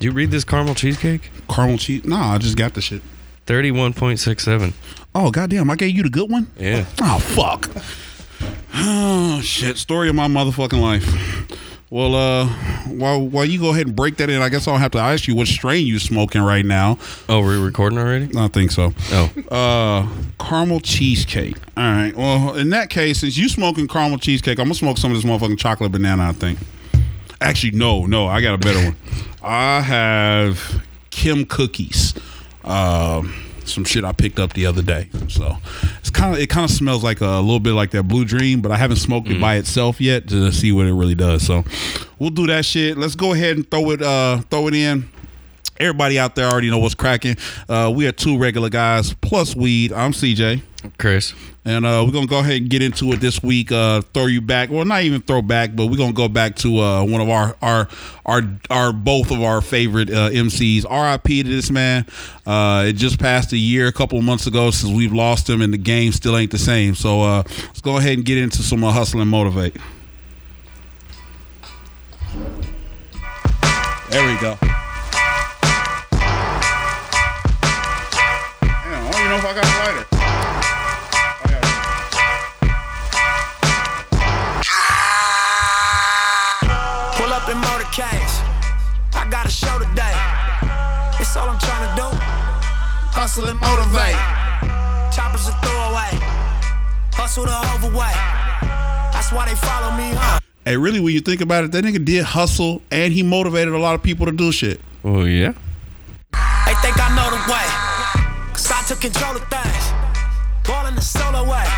You read this caramel cheesecake? Caramel cheese? Nah, I just got the shit. Thirty-one point six seven. Oh goddamn! I gave you the good one. Yeah. Oh fuck. Oh shit! Story of my motherfucking life. Well, uh, while while you go ahead and break that in, I guess I'll have to ask you what strain you smoking right now. Oh, we're recording already? I think so. Oh, Uh, caramel cheesecake. All right. Well, in that case, since you smoking caramel cheesecake, I'm gonna smoke some of this motherfucking chocolate banana. I think. Actually, no, no, I got a better one. I have Kim cookies. Um, some shit I picked up the other day. So it's kind of it kind of smells like a, little bit like that Blue Dream, but I haven't smoked it by itself yet to see what it really does. So we'll do that shit. Let's go ahead and throw it uh throw it in. Everybody out there already know what's cracking. Uh, we are two regular guys plus weed. I'm CJ. Chris. And uh, we're gonna go ahead and get into it this week. Uh, throw you back, well, not even throw back, but we're gonna go back to uh, one of our our our our both of our favorite uh, MCs. R.I.P. to this man. Uh, it just passed a year, a couple of months ago since we've lost him, and the game still ain't the same. So uh, let's go ahead and get into some uh, hustle and motivate. There we go. Hustle and motivate. Choppers a throwaway. Hustle the overweight. That's why they follow me, huh? Hey, really, when you think about it, that nigga did hustle and he motivated a lot of people to do shit. Oh yeah. They think I know the way. Cause I took control of things. Ball in the solo way.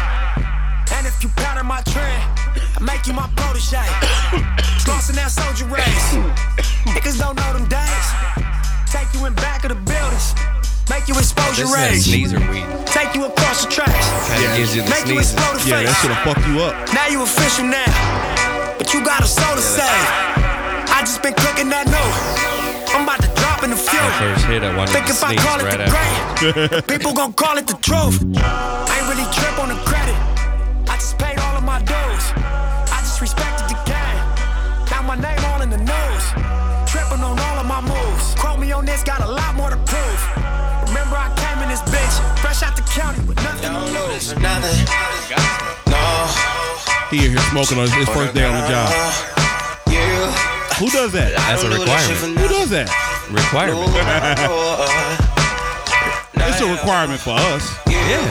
And if you pattern my trend, I make you my protege. Lost that soldier race. Niggas don't know them days. Take you in back of the buildings. Make you expose your This is rage. sneezer weed. Take you across the tracks. Kind of gives you the Make you sneezes. explode the Yeah, that face. shit'll fuck you up. Now you official now, but you got a soul to save. I just been cooking that new. I'm about to drop in the few. First hit, I wanted Think to if I sneeze call it right the after. great, people gon' call it the truth. I ain't really trip on the credit. I just paid all of my dues. I just respected the game. Now my name all in the news. Tripping on all of my moves. Quote me on this, got a lot more to bitch, fresh out the county with nothing to lose. He in here smoking on his first day on the job. Who does that? That's a requirement. Who does that? Requirement. It's a requirement for us. Yeah.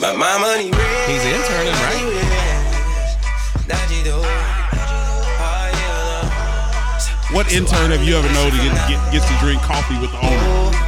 But my money real. He's interning, right? What intern have you ever known to get, get gets to drink coffee with the owner?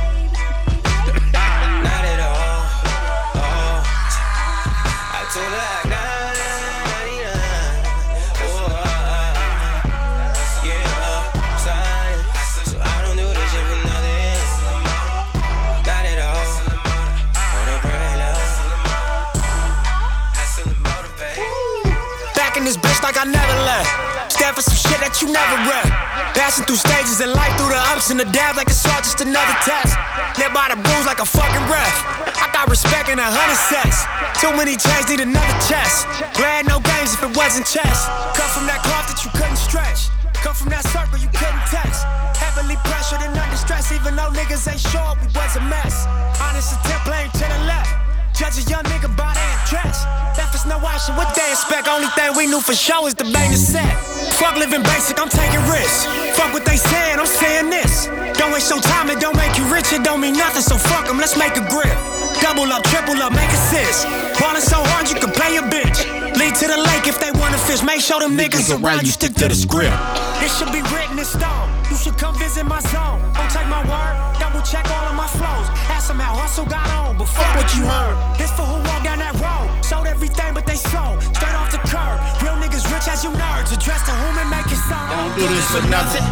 You never read. Passing through stages in life, through the ups and the downs, like it's all just another test. Live by the rules like a fucking ref. I got respect in a hundred sets. Too many chains need another chest. Glad no games if it wasn't chess. Cut from that cloth that you couldn't stretch. Cut from that circle you couldn't text. Heavily pressured and under stress, even though niggas ain't sure we was a mess. Honest attempt playing to the left. Judge a young nigga by their dress. Left no option, what they expect? Only thing we knew for sure is the bang is set. Fuck living basic, I'm taking risks. Fuck what they saying, I'm saying this. Don't waste your time, it don't make you rich, it don't mean nothing, so fuck them, let's make a grip. Double up, triple up, make assist. Ballin' so hard you can play a bitch. Lead to the lake if they wanna fish. Make sure them niggas, around you stick to the script. This should be written in stone. You should come visit my zone. Don't take my word, double check all of my flows. Ask them how hustle got on, but fuck what you heard. This for who walked down that road. Sold everything but they sold. Straight off the curb. Real niggas rich as you nerds. Address to whom and make it sound. Don't do this for nothing.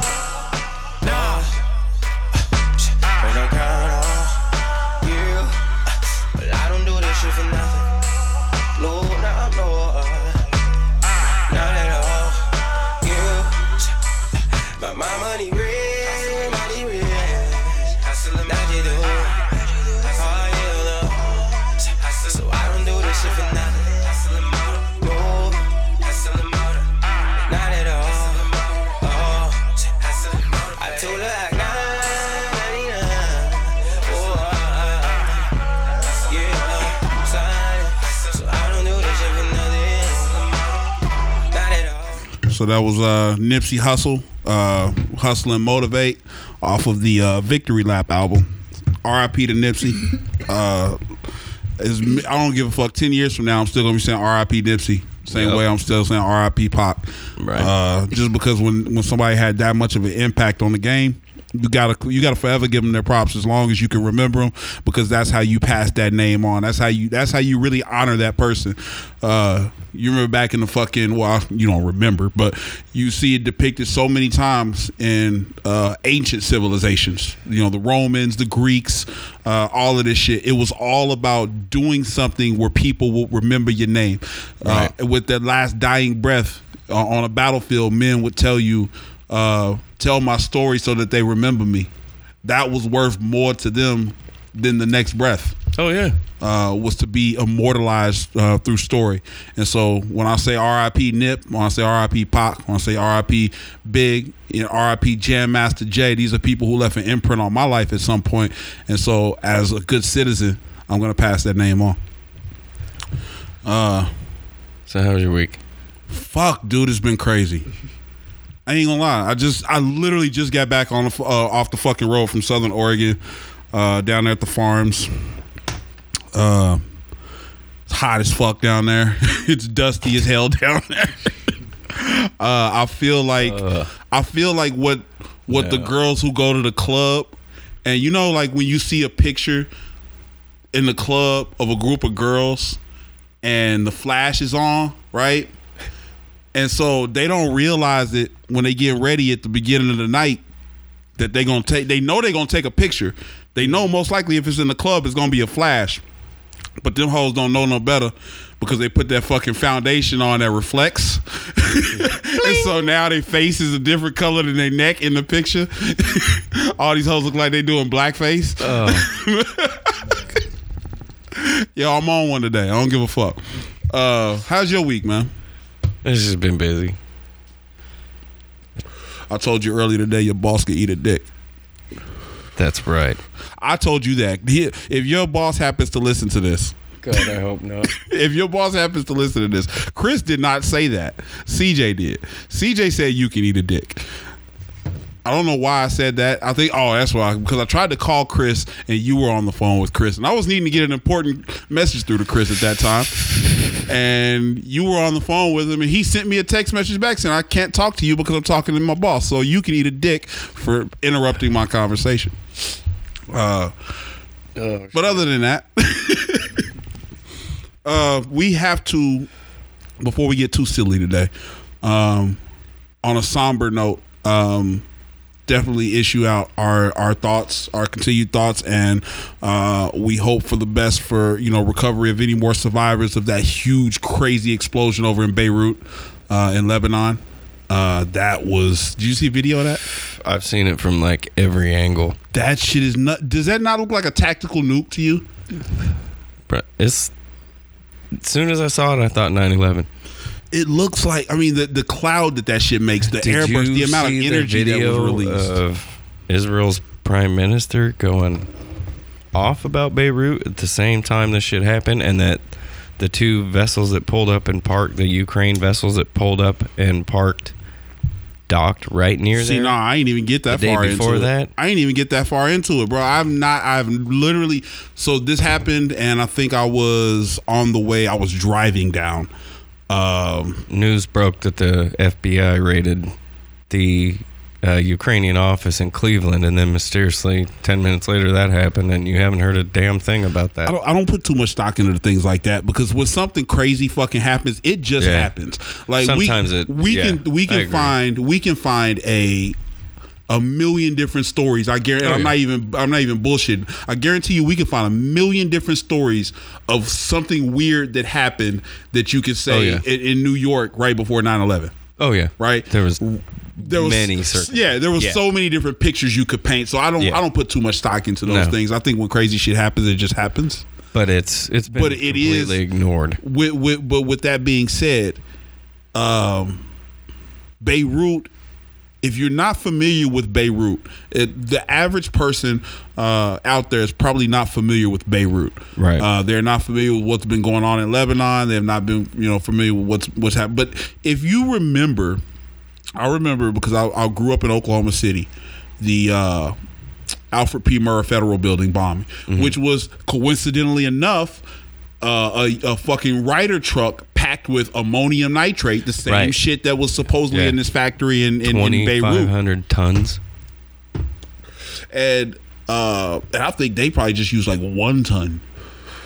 Nah. When No, no, uh, not at all. You, my So that was uh, Nipsey Hussle, uh, Hustle and Motivate, off of the uh, Victory Lap album. R.I.P. to Nipsey. Uh, I don't give a fuck. Ten years from now, I'm still gonna be saying R.I.P. Nipsey. Same Yep. way I'm still saying R.I.P. Pac. Right. Uh, just because when when somebody had that much of an impact on the game, you gotta you gotta forever give them their props as long as you can remember them because that's how you pass that name on. That's how you that's how you really honor that person. Uh, you remember back in the fucking well, you don't remember, but you see it depicted so many times in uh, ancient civilizations. You know, the Romans, the Greeks, uh, all of this shit. It was all about doing something where people will remember your name. Uh, with their last dying breath uh, on a battlefield, men would tell you, uh, "Tell my story so that they remember me." That was worth more to them than the next breath Oh yeah. uh, was to be immortalized uh, through story. And so when I say R.I.P. Nip, when I say R.I.P. Pac, when I say R.I.P. Big, you know, R.I.P. Jam Master Jay, these are people who left an imprint on my life at some point. And so as a good citizen, I'm going to pass that name on. Uh, So how was your week? fuck, dude, it's been crazy. I ain't gonna lie. I just, I literally just got back on the, uh, off the fucking road from Southern Oregon, uh, down there at the farms. Uh, it's hot as fuck down there. it's dusty as hell down there. uh, I feel like, I feel like what, what the girls who go to the club, and you know, like when you see a picture in the club of a group of girls, and the flash is on, right? And so they don't realize it when they get ready at the beginning of the night that they're gonna take. They know they're gonna take a picture. They know most likely if it's in the club, it's gonna be a flash. But them hoes don't know no better because they put that fucking foundation on that reflects. and so now their face is a different color than their neck in the picture. All these hoes look like they doing blackface. Yo, I'm on one today. I don't give a fuck. Uh, how's your week, man? It's just been busy. I told you earlier today your boss could eat a dick. That's right. I told you that. He- If your boss happens to listen to this, God, I hope not. if your boss happens to listen to this, Chris did not say that. CJ did. CJ said you can eat a dick. I don't know why I said that. I think oh that's why because I tried to call Chris and you were on the phone with Chris and I was needing to get an important message through to Chris at that time. And you were on the phone with him and he sent me a text message back saying I can't talk to you because I'm talking to my boss. So you can eat a dick for interrupting my conversation. Uh Oh, but other than that, uh, we have to, before we get too silly today, um, on a somber note, um, definitely issue out our our thoughts, our continued thoughts, and uh, we hope for the best for you know recovery of any more survivors of that huge, crazy explosion over in Beirut, uh, in Lebanon. Uh, that was. Did you see a video of that? I've seen it from like every angle. That shit is not. Does that not look like a tactical nuke to you? It's as soon as I saw it, I thought 9/11. It looks like I mean the the cloud that that shit makes, the Did airburst, the amount of energy that was released. of Israel's prime minister going off about Beirut at the same time this shit happened, and that the two vessels that pulled up and parked, the Ukraine vessels that pulled up and parked, docked right near See, there. See, no, I ain't even get that The day far before into that? it. I ain't even get that far into it, bro. I'm not. I've literally. So this happened, and I think I was on the way. I was driving down. Um, News broke that the FBI raided the uh, Ukrainian office in Cleveland, and then mysteriously, ten minutes later, that happened, and you haven't heard a damn thing about that. I don't. I don't put too much stock into things like that because when something crazy fucking happens, it just Yeah. happens. Like Sometimes we, it- we yeah, can we can find we can find a a million different stories. I guarantee. Oh, I'm not even. I'm not even bullshitting. I guarantee you, we can find a million different stories of something weird that happened that you could say Oh, yeah. in, in New York right before 9/11. Oh yeah, Right. There was There was many circles. Yeah, there was Yeah. so many different pictures you could paint. So I don't. Yeah. I don't put too much stock into those No. things. I think when crazy shit happens, it just happens. But it's it's been But it is- completely ignored. with, with but with that being said, um, Beirut. If you're not familiar with Beirut, it, the average person uh, out there is probably not familiar with Beirut. Right. Uh, they're not familiar with what's been going on in Lebanon. They have not been, you know, familiar with what's what's happened. But if you remember, I remember because I, I grew up in Oklahoma City, the uh, Alfred P. Murrah Federal Building bombing, which was coincidentally enough uh, a, a fucking Ryder truck packed with ammonium nitrate, the same Right. shit that was supposedly Yeah. in this factory in, in, in Twenty five Beirut. hundred tons. And, uh, and I think they probably just used like one ton.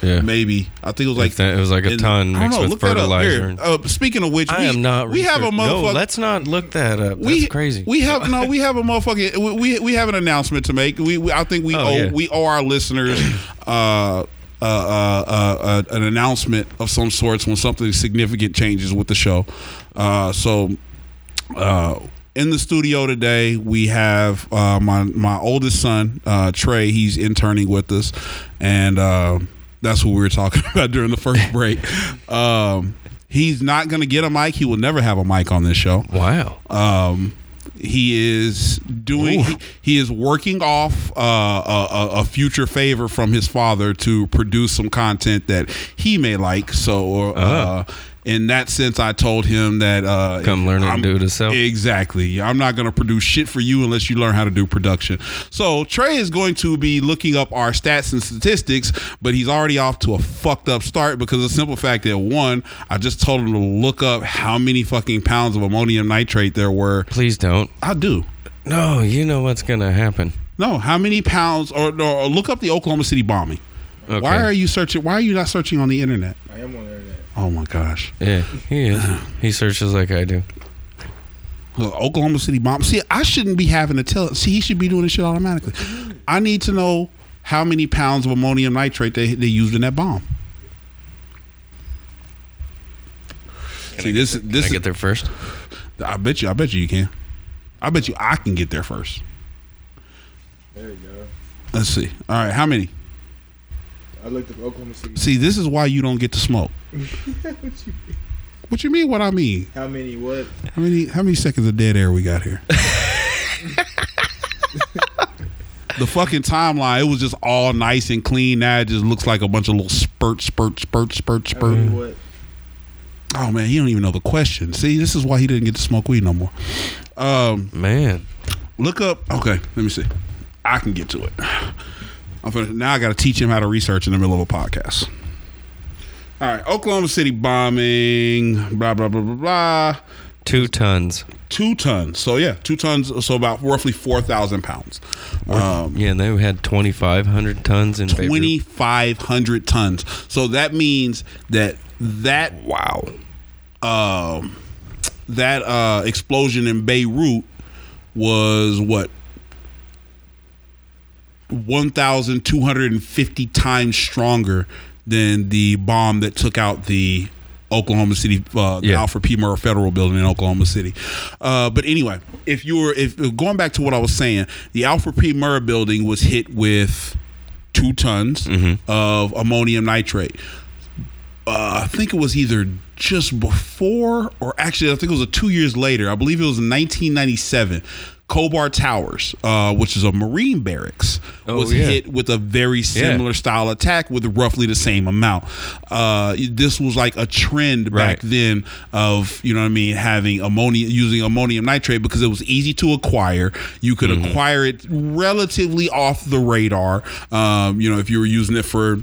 Yeah. Maybe I think it was like that- it was like a and- ton mixed know, with look that up. fertilizer Uh, speaking of which, I we, am not. We have a motherfucker. No, let's not look that up. That's we, crazy. We have no. We have a motherfucking. We we, we have an announcement to make. We, we I think we Oh, owe yeah. we owe our listeners uh, uh, uh, uh, uh, an announcement of some sorts when something significant changes with the show. Uh, so. Uh, in the studio today, we have uh, my my oldest son uh, Trey. He's interning with us, and uh, that's what we were talking about during the first break. Um, he's not going to get a mic. He will never have a mic on this show. wow. Um, he is doing. He, he is working off uh, a, a, a future favor from his father to produce some content that he may like. So, uh, in that sense, I told him that uh, Come learn how I'm- do it yourself. Exactly. I'm not going to produce shit for you unless you learn how to do production. So Trey is going to be looking up our stats and statistics, but he's already off to a fucked up start because of the simple fact that one, I just told him to look up how many fucking pounds of ammonium nitrate there were. Please don't. I do. No, you know what's gonna happen. No, how many pounds? Or, or look up the Oklahoma City bombing. Okay. Why are you searching? Why are you not searching on the internet? I am on the internet. Oh my gosh, Yeah, he is. He searches like I do. Uh, Oklahoma City bomb. See, I shouldn't be having to tell. See, he should be doing this shit automatically. I need to know how many pounds of ammonium nitrate they they used in that bomb. See, this Can this I is, get there first? I bet you. I bet you you can. I bet you I can get there first. There you go. Let's see. All right, how many? I looked up Oklahoma City. See, this is why you don't get to smoke. what you mean? What you mean? What I mean? How many? What? How many how many seconds of dead air we got here? the fucking timeline, it was just all nice and clean. Now it just looks like a bunch of little spurt, spurt, spurt, spurt, How many? spurt. What? Oh man, he don't even know the question. See, this is why he didn't get to smoke weed no more. Um, Man, look up. Okay, let me see. I can get to it. I'm finna, now I got to teach him how to research in the middle of a podcast. All right, Oklahoma City bombing. Blah blah blah blah blah. two tons. two tons. So yeah, two tons. So about roughly four thousand pounds. Um, Yeah, and they had twenty five hundred tons in Twenty five hundred tons. So that means that that Wow. um, that uh, explosion in Beirut was what one thousand two hundred and fifty times stronger than the bomb that took out the Oklahoma City, uh, the Yeah. Alfred P. Murrah Federal Building in Oklahoma City. Uh, but anyway, if you were, if going back to what I was saying, the Alfred P. Murrah Building was hit with two tons of ammonium nitrate uh, I think it was either just before or actually I think it was a two years later. I believe it was in 1997. Khobar Towers, uh, which is a Marine barracks, Oh, was yeah. hit with a very similar style attack with roughly the same amount. Uh, this was like a trend back Right. then of you know what I mean having ammonia using ammonium nitrate because it was easy to acquire. You could Mm-hmm. acquire it relatively off the radar. Um, you know if you were using it for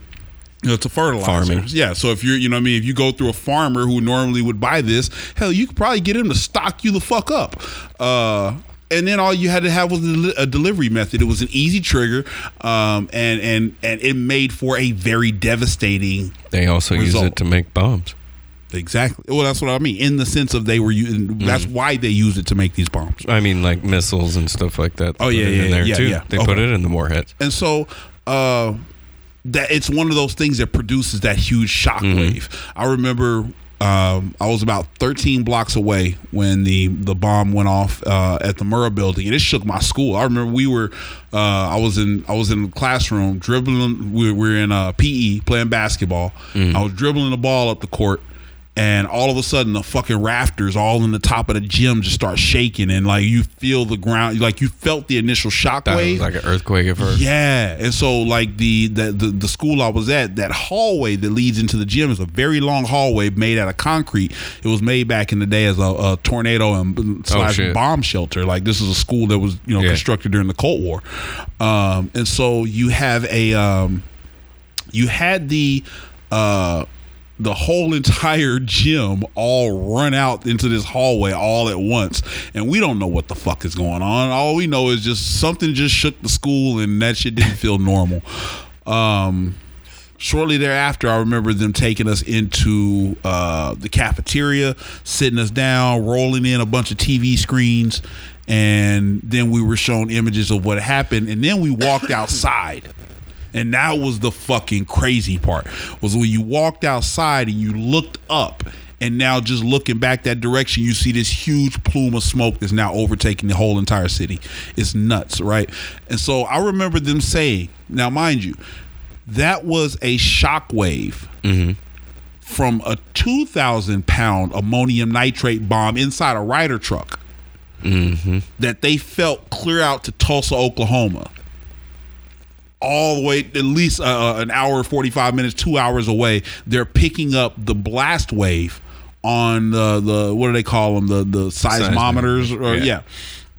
know, to fertilizer. Farming. Yeah. So if you're, you know what I mean, if you go through a farmer who normally would buy this, hell, you could probably get him to stock you the fuck up. Uh, and then all you had to have was a delivery method. It was an easy trigger, um, and and and it made for a very devastating. They also use it to make bombs. Exactly. Well, that's what I mean. In the sense of they were using. That's why they used it to make these bombs. I mean, like missiles and stuff like that. Oh, yeah, yeah, yeah, too. yeah. They put it in the warheads. and so uh that it's one of those things that produces that huge shockwave. I remember um, I was about 13 blocks away when the the bomb went off uh, at the Murrah building, and it shook my school. I remember we were, uh, I was in I was in the classroom dribbling. We we were in uh, PE playing basketball. I was dribbling the ball up the court, and all of a sudden the fucking rafters all in the top of the gym just start shaking, and like you feel the ground, like you felt the initial shock That was wave. like an earthquake at first. Yeah, and so like the, the the the school I was at, that hallway that leads into the gym is a very long hallway made out of concrete. It was made back in the day as a, a tornado and slash Oh, bomb shelter. Like this is a school that was you know Yeah. constructed during the Cold War, um, and so you have a um, you had the uh the whole entire gym all run out into this hallway all at once. And we don't know what the fuck is going on. All we know is just something just shook the school and that shit didn't feel normal. Um shortly thereafter i remember them taking us into uh the cafeteria sitting us down rolling in a bunch of tv screens. And then we were shown images of what happened. And then we walked outside and that was the fucking crazy part was when you walked outside and you looked up and now just looking back that direction you see this huge plume of smoke that's now overtaking the whole entire city. It's nuts right? And so i remember them saying now mind you that was a shock wave mm-hmm. from a 2,000 pound ammonium nitrate bomb inside a Ryder truck mm-hmm. that they felt clear out to Tulsa, Oklahoma. All the way, at least uh, an hour, 45 minutes, two hours away. They're picking up the blast wave on the, the what do they call them? The, the seismometers? Or, Yeah. yeah.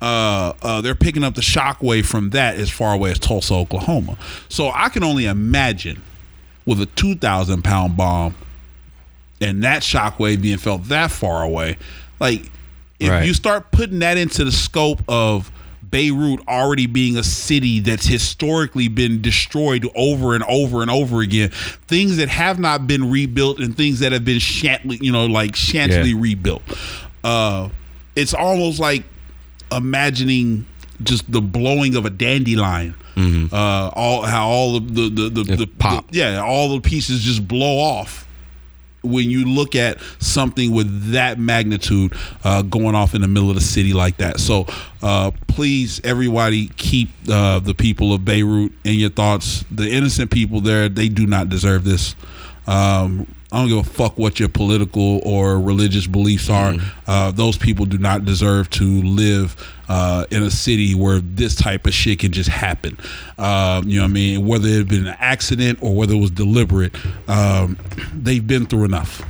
Uh, uh, they're picking up the shock wave from that as far away as Tulsa, Oklahoma. So I can only imagine with a 2,000 pound bomb and that shockwave being felt that far away. Like, if Right. you start putting that into the scope of Beirut already being a city that's historically been destroyed over and over and over again, things that have not been rebuilt and things that have been shantly, you know, like shantily Yeah. rebuilt. Uh, it's almost like imagining just the blowing of a dandelion. Uh, all how all the the the, the, pop. the- yeah, all the pieces just blow off when you look at something with that magnitude uh, going off in the middle of the city like that. So uh, please, everybody, keep uh, the people of Beirut in your thoughts. The innocent people there, they do not deserve this. Um, I don't give a fuck what your political or religious beliefs are. Uh, those people do not deserve to live uh, in a city where this type of shit can just happen. Um, you know what I mean? Whether it had been an accident or whether it was deliberate, um, they've been through enough.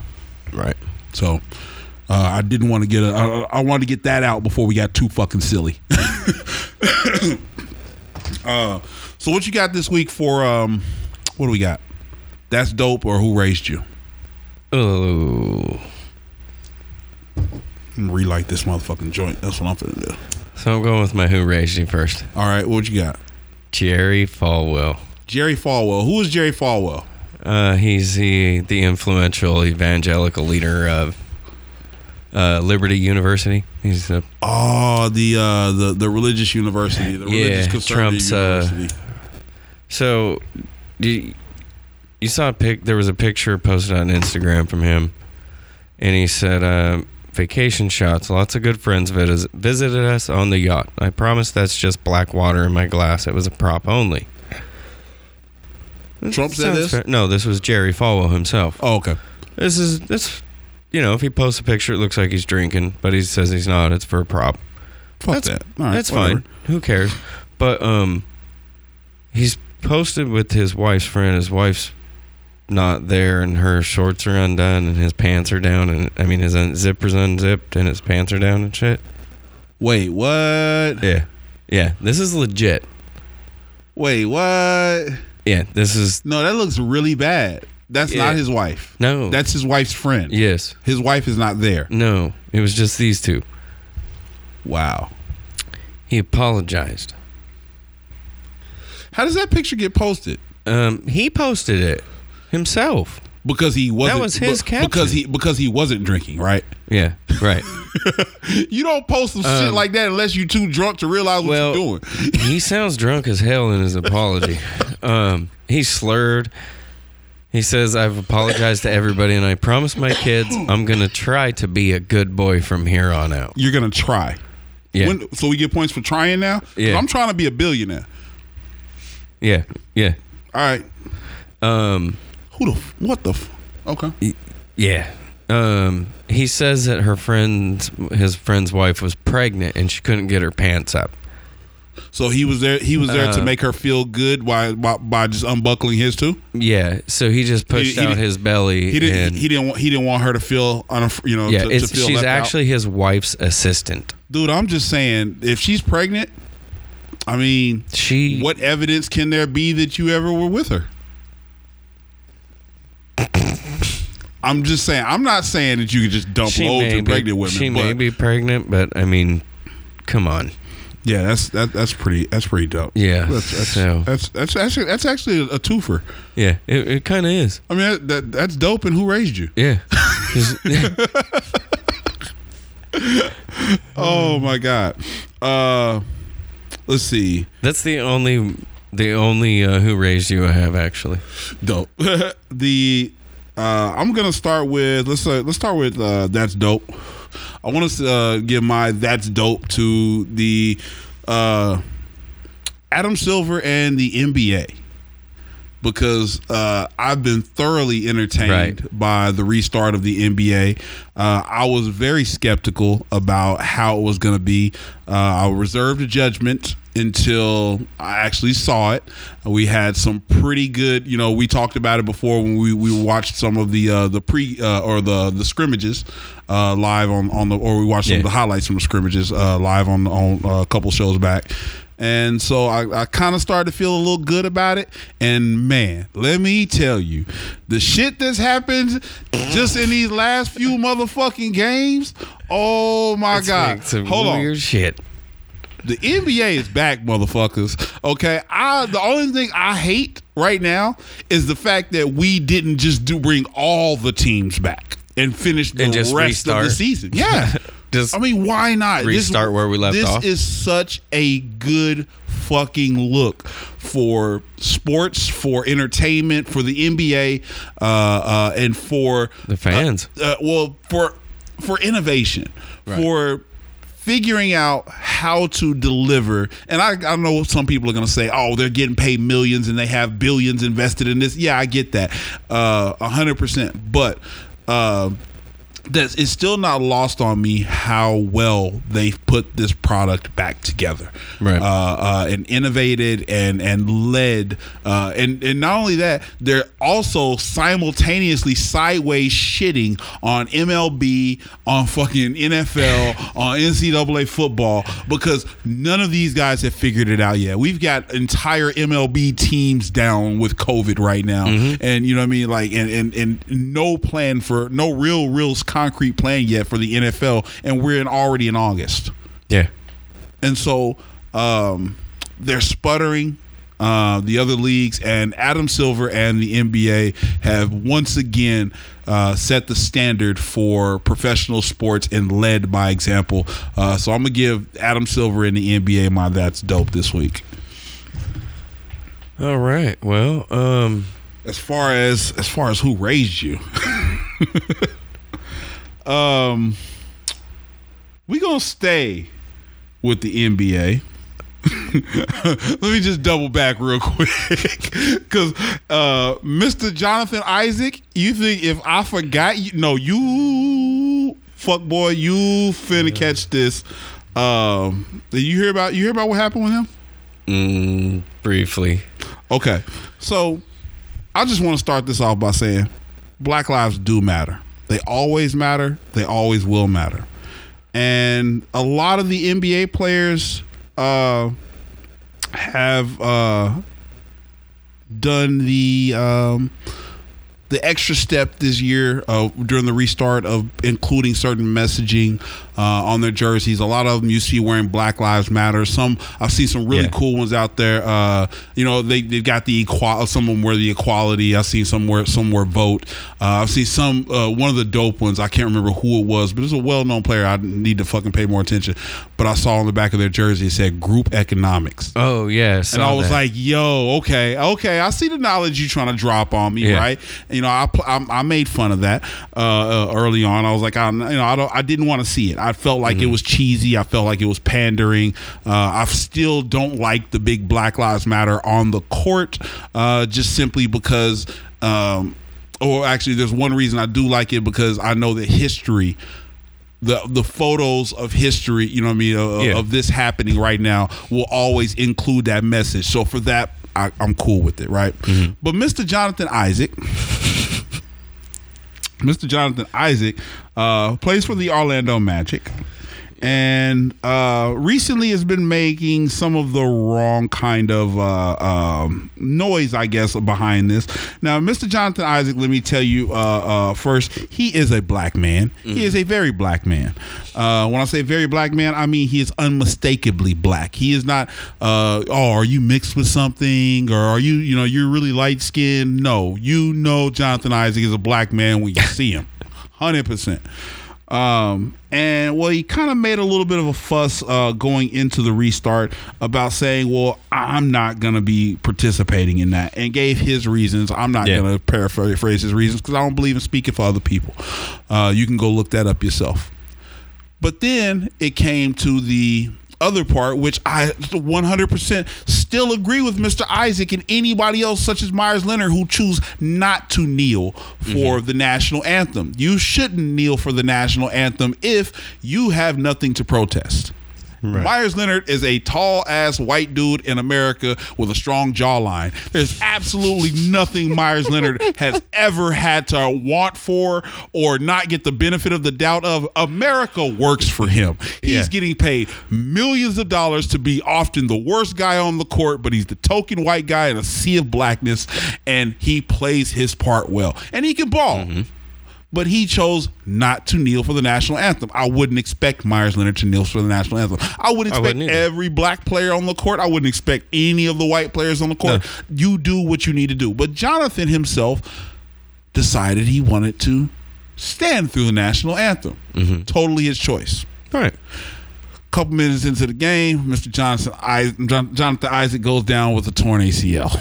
Right. So uh, I didn't want to get a, I, I wanted to get that out before we got too fucking silly. uh, so what you got this week for um, what do we got? That's dope or who raised you? Oh. Relight this motherfucking joint. That's what I'm finna do. So I'm going with my Who Raised You first. All right, what you got? Jerry Falwell. Jerry Falwell. Who is Jerry Falwell? Uh, he's the the influential evangelical leader of uh, Liberty University. He's a Oh, the uh, the the religious university, the religious Yeah, conservative Trump's, uh, university. So, you, you saw a pic. There was a picture posted on Instagram from him, and he said, uh, "Vacation shots. Lots of good friends vis- visited us on the yacht. I promise that's just black water in my glass. It was a prop only." Trump said this? fair. No, this was Jerry Falwell himself. Oh, okay. This is this. You know, if he posts a picture, it looks like he's drinking, but he says he's not. It's for a prop. Fuck that's that. All right, that's whatever. fine. Who cares? But um, he's posted with his wife's friend. His wife's not there, and her shorts are undone, and his pants are down, and I mean his zipper's unzipped, and his pants are down and shit. Wait, what? Yeah, yeah. This is legit. Wait, what? Yeah, this is No, that looks really bad. That's Yeah. not his wife. no. That's his wife's friend. yes. His wife is not there. No, it was just these two. Wow. He apologized. How does that picture get posted? Um, he posted it himself. Because he wasn't. That was his be- Because he because he wasn't drinking, right? Yeah, right. You don't post some shit Um, like that unless you're too drunk to realize what well, you're doing. he sounds drunk as hell in his apology. Um, he slurred. He says, "I've apologized to everybody, and I promise my kids I'm gonna try to be a good boy from here on out." You're gonna try. Yeah, When, so we get points for trying now. Yeah. I'm trying to be a billionaire. yeah, yeah. All right. Um, Who the? f- What the? f- Okay. yeah. Um, he says that her friend, his friend's wife, was pregnant and she couldn't get her pants up. So he was there. He was there to Uh, make her feel good by, by by just unbuckling his too. Yeah, so he just pushed he out didn't- his belly. He didn't. and, he didn't. Want, he didn't want her to feel. Unaf- you know. yeah, to, it's, to feel she's left out. actually his wife's assistant. Dude, I'm just saying, if she's pregnant, I mean, She what evidence can there be that you ever were with her? I'm just saying. I'm not saying that you could just dump she loads of be, pregnant women. She but may be pregnant, but I mean, come on. yeah, that's that, that's pretty. That's pretty dope. Yeah, that's that's so- that's, that's actually that's actually a twofer. Yeah, it, it kind of is. I mean, that, that that's dope. And who raised you? Yeah. Oh my god. Uh, let's see. That's the only the only uh, who raised you I have actually. dope. the uh, I'm gonna start with let's uh, let's start with uh, that's dope. I want to uh, give my that's dope to the uh, Adam Silver and the NBA because uh, I've been thoroughly entertained Right. by the restart of the NBA. Uh, I was very skeptical about how it was going to be. Uh, I reserved a judgment until I actually saw it. We had some pretty good, you know, we talked about it before when we, we watched some of the uh, the pre uh, or the the scrimmages uh, live on on the or we watched some of the highlights from the scrimmages uh, live on on uh, a couple shows back. And so I, I kind of started to feel a little good about it. And man, let me tell you, the shit that's happened just in these last few motherfucking games. Oh my god! Some Hold on, shit. The NBA is back, motherfuckers. Okay, I the only thing I hate right now is the fact that we didn't just do bring all the teams back and finish the And just rest of the season. Yeah, Just I mean, why not restart where we left this off. This is such a good fucking look for sports, for entertainment, for the NBA, uh, uh, and for The fans. uh, well, for for innovation, for figuring out how to deliver. And I, I know some people are going to say, "Oh, they're getting paid millions and they have billions invested in this." Yeah, I get that, uh, a hundred percent. But uh, that's it's still not lost on me how well they've put this product back together, Right. Uh, uh, and innovated and and led, uh, and and not only that, they're also simultaneously sideways shitting on MLB, on fucking NFL, on NCAA football because none of these guys have figured it out yet. We've got entire MLB teams down with COVID right now, and you know what I mean, like and and and no plan for no real real concrete plan yet for the NFL, and we're in already in August Yeah. and so um, they're sputtering. Uh, the other leagues and Adam Silver and the NBA have once again uh, set the standard for professional sports and led by example. Uh, so I'm gonna give Adam Silver and the NBA my that's dope this week. All right. Well, um, As far as as far as who raised you, um, we gonna stay with the NBA. Let me just double back real quick, because uh, Mr. Jonathan Isaac, you think if I forgot, you no, you fuck boy, you finna catch this. Um, did you hear about you hear about what happened with him? mm, briefly. Okay, so I just want to start this off by saying Black lives do matter. They always matter. They always will matter. And a lot of the NBA players uh, have uh, done the um, the extra step this year uh, during the restart of including certain messaging uh, on their jerseys. A lot of them you see wearing Black Lives Matter. Some I've seen some really Yeah. cool ones out there. Uh, you know, they they've got the equal. Some of them wear the equality. I've seen some wear some wear vote. Uh, I've seen some. Uh, one of the dope ones. I can't remember who it was, but it's a well known player. I need to fucking pay more attention. But I saw on the back of their jersey it said Group Economics. Oh yeah. And I was like, "Yo, okay, okay, I see the knowledge you're trying to drop on me, Yeah. right?" You know, I, I I made fun of that uh, uh, early on. I was like, I, you know, I don't, I didn't want to see it. I felt like it was cheesy. I felt like it was pandering. Uh, I still don't like the big Black Lives Matter on the court, uh, just simply because. Um, or actually, there's one reason I do like it because I know the history. The, the photos of history, you know what I mean, of, Yeah. of this happening right now will always include that message. So for that, I, I'm cool with it, right? But Mr. Jonathan Isaac, Mr. Jonathan Isaac uh, plays for the Orlando Magic. And uh, recently has been making some of the wrong kind of uh, um, noise, I guess, behind this. Now, Mr. Jonathan Isaac, let me tell you uh, uh, first, he is a black man. He is a very black man. Uh, when I say very black man, I mean he is unmistakably black. He is not, uh, oh, are you mixed with something, or are you, you know, you're really light skinned? No, you know, Jonathan Isaac is a black man when you see him, hundred percent. Um, and well, he kind of made a little bit of a fuss uh, going into the restart about saying, "Well, I'm not going to be participating in that," and gave his reasons. I'm not Yeah. going to paraphrase his reasons because I don't believe in speaking for other people. Uh, you can go look that up yourself. But then it came to the other part, which I 100% still agree with Mr. Isaac and anybody else, such as Myers Leonard, who choose not to kneel for mm-hmm. the national anthem. You shouldn't kneel for the national anthem if you have nothing to protest. Myers Leonard is a tall ass white dude in America with a strong jawline. There's absolutely nothing Myers Leonard has ever had to want for or not get the benefit of the doubt of. America works for him. He's Yeah. getting paid millions of dollars to be often the worst guy on the court, but he's the token white guy in a sea of blackness, and he plays his part well. And he can ball mm-hmm. But he chose not to kneel for the national anthem. I wouldn't expect Myers Leonard to kneel for the national anthem. I wouldn't I expect wouldn't every black player on the court. I wouldn't expect any of the white players on the court. You do what you need to do. But Jonathan himself decided he wanted to stand through the national anthem. Mm-hmm. Totally his choice. Right. A couple minutes into the game, Mr. Johnson, I, Jon- Jonathan Isaac goes down with a torn ACL.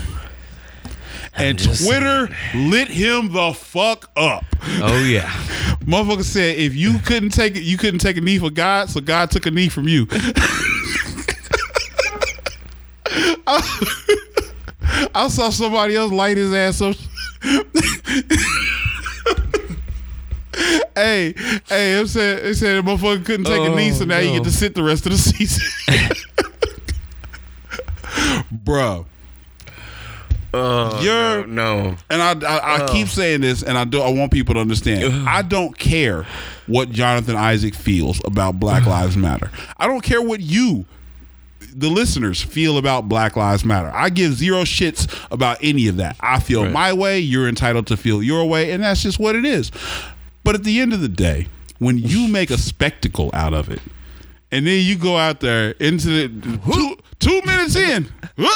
And Twitter lit him the fuck up. Oh yeah. Motherfucker said if you couldn't take it, you couldn't take a knee for God, so God took a knee from you. I, I saw somebody else light his ass up. hey, hey, it said it said the motherfucker couldn't take a knee, so Oh, now you get to sit the rest of the season. Bruh. Oh You're- no, no. and I I, I keep saying this, and I do I want people to understand. I don't care what Jonathan Isaac feels about Black Lives Matter. I don't care what you, the listeners, feel about Black Lives Matter. I give zero shits about any of that. I feel Right. my way. You're entitled to feel your way, and that's just what it is. But at the end of the day, when you make a spectacle out of it, and then you go out there into the two, two minutes in.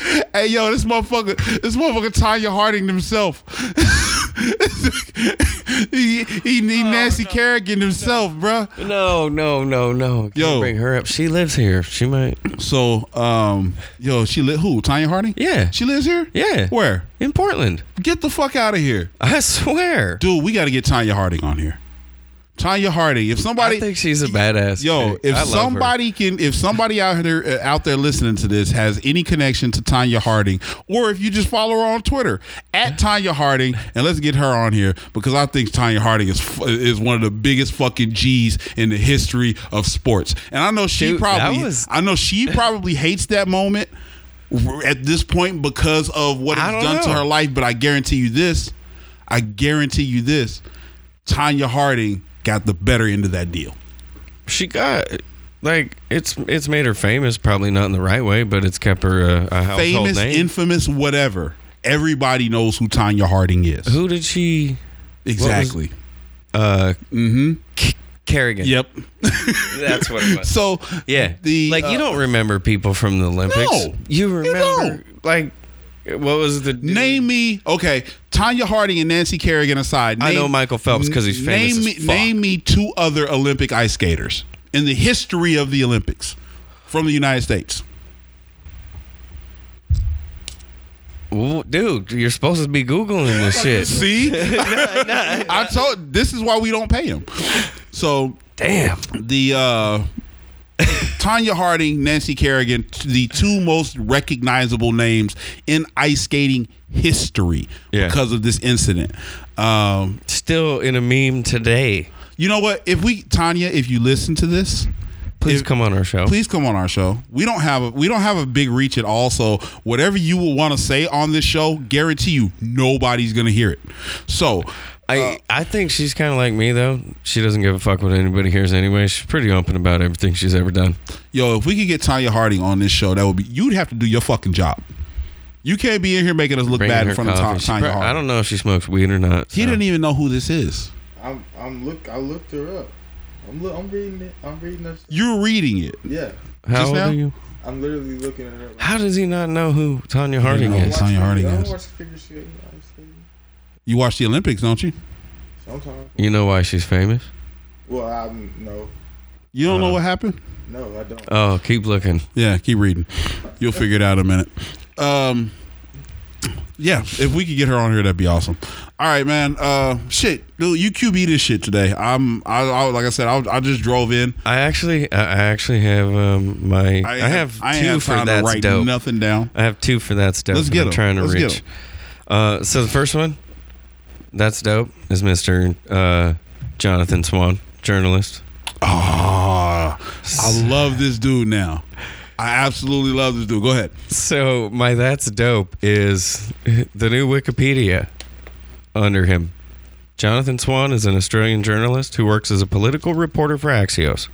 Hey yo, this motherfucker, this motherfucker Tonya Harding himself. he, he, he Nancy Kerrigan himself, bruh. No, no, no, no. Can't Yo. bring her up. She lives here. She might. So, um, yo, she lit who? Tonya Harding? Yeah. She lives here? Yeah. Where? In Portland. Get the fuck out of here. I swear. Dude, we gotta get Tonya Harding on here. Tonya Harding. If somebody I think she's a badass. Yo, chick. if her. somebody can, if somebody out there uh, out there listening to this has any connection to Tonya Harding, or if you just follow her on Twitter at Tonya Harding, and let's get her on here because I think Tonya Harding is is one of the biggest fucking G's in the history of sports, and I know she Dude, probably, was- I know she probably hates that moment at this point because of what it's done to her life. But I guarantee you this, I guarantee you this, Tonya Harding got the better end of that deal. she got like it's it's made her famous. Probably not in the right way, but it's kept her a, a household famous, name. infamous, whatever. Everybody knows who Tonya Harding is. Who did she? exactly? Uh, mm-hmm. Kerrigan. Yep. that's what it was. So Yeah, the like you uh, don't remember people from the Olympics. No, you you remember don't. like what was the dude? Name me okay. Tonya Harding and Nancy Kerrigan aside. I know Michael Phelps because he's famous Name me, name me two other Olympic ice skaters in the history of the Olympics from the United States. Well, dude, you're supposed to be googling this shit. See, I told. This is why we don't pay him. So Damn. the uh Tonya Harding, Nancy Kerrigan, the two most recognizable names in ice skating history Yeah. because of this incident. Um, Still in a meme today. you know what? If we Tonya, if you listen to this, Please if- come on our show. please come on our show. We don't have a we don't have a big reach at all. So whatever you will want to say on this show, guarantee you nobody's gonna hear it. So I oh. I think she's kind of like me though. She doesn't give a fuck what anybody hears anyway. She's pretty open about everything she's ever done. yo, if we could get Tonya Harding on this show, that would be you'd have to do your fucking job. You can't be in here making us look Bringing bad in her front of coffee. Ta- She Tonya prob- Harding. I don't know if she smokes weed or not. He so. didn't even know who this is. I'm I'm look I looked her up. I'm look I'm reading it. I'm reading her. You're reading it. Yeah. How just old now? are you? I'm literally looking at her. Like, How does he not know who Tonya Harding know. Is? Tonya Harding figure- I is. don't watch figure skating. Ice skating. You watch the Olympics, don't you? Sometimes. You know why she's famous? Well, I'm no, You don't know Uh. what happened? no, I don't. Oh, keep looking. Yeah, keep reading. You'll figure it out in a minute. Um, yeah, if we could get her on here, that'd be awesome. All right, man. Uh, shit, dude, you QB this shit today. I'm, I, I like I said, I, I just drove in. I actually, I I actually have um, my. I, have I two have for time to that's write dope. nothing down. I have two for that stuff. Let's that get I'm 'em. trying to Let's get reach. Uh, so the first one, that's dope, is Mister uh, Jonathan Swan, journalist. Ah, I love this dude now. I absolutely love this dude. Go ahead. So my that's dope is the new Wikipedia under him. Jonathan Swan is an Australian journalist who works as a political reporter for Axios.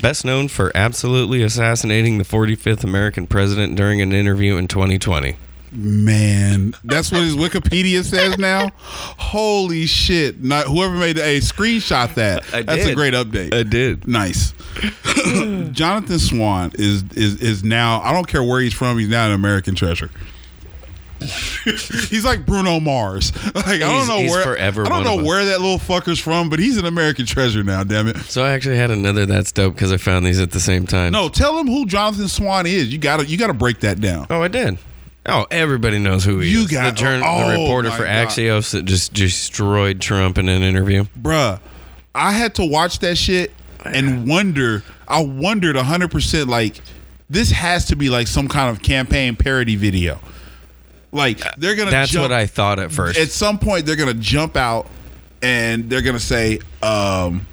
Best known for absolutely assassinating the 45th American president during an interview in 2020. Man, that's what his Wikipedia says now. Holy shit! Not whoever made the a screenshot that. I That's a great update. I did. Nice. Jonathan Swan is is is now. I don't care where he's from. He's now an American treasure. he's like Bruno Mars. Like I don't know he's where. forever I don't know where that little fucker's from, but he's an American treasure now. Damn it. So I actually had another that's dope because I found these at the same time. No, tell him who Jonathan Swan is. You gotta you gotta break that down. Oh, I did. Oh, everybody knows who he You is. got- the, journ- oh, the reporter for God. Axios that just destroyed Trump in an interview. bruh, I had to watch that shit and wonder. I wondered hundred percent. Like, this has to be like some kind of campaign parody video. Like they're gonna. That's jump, what I thought at first. At some point, they're gonna jump out and they're gonna say, um,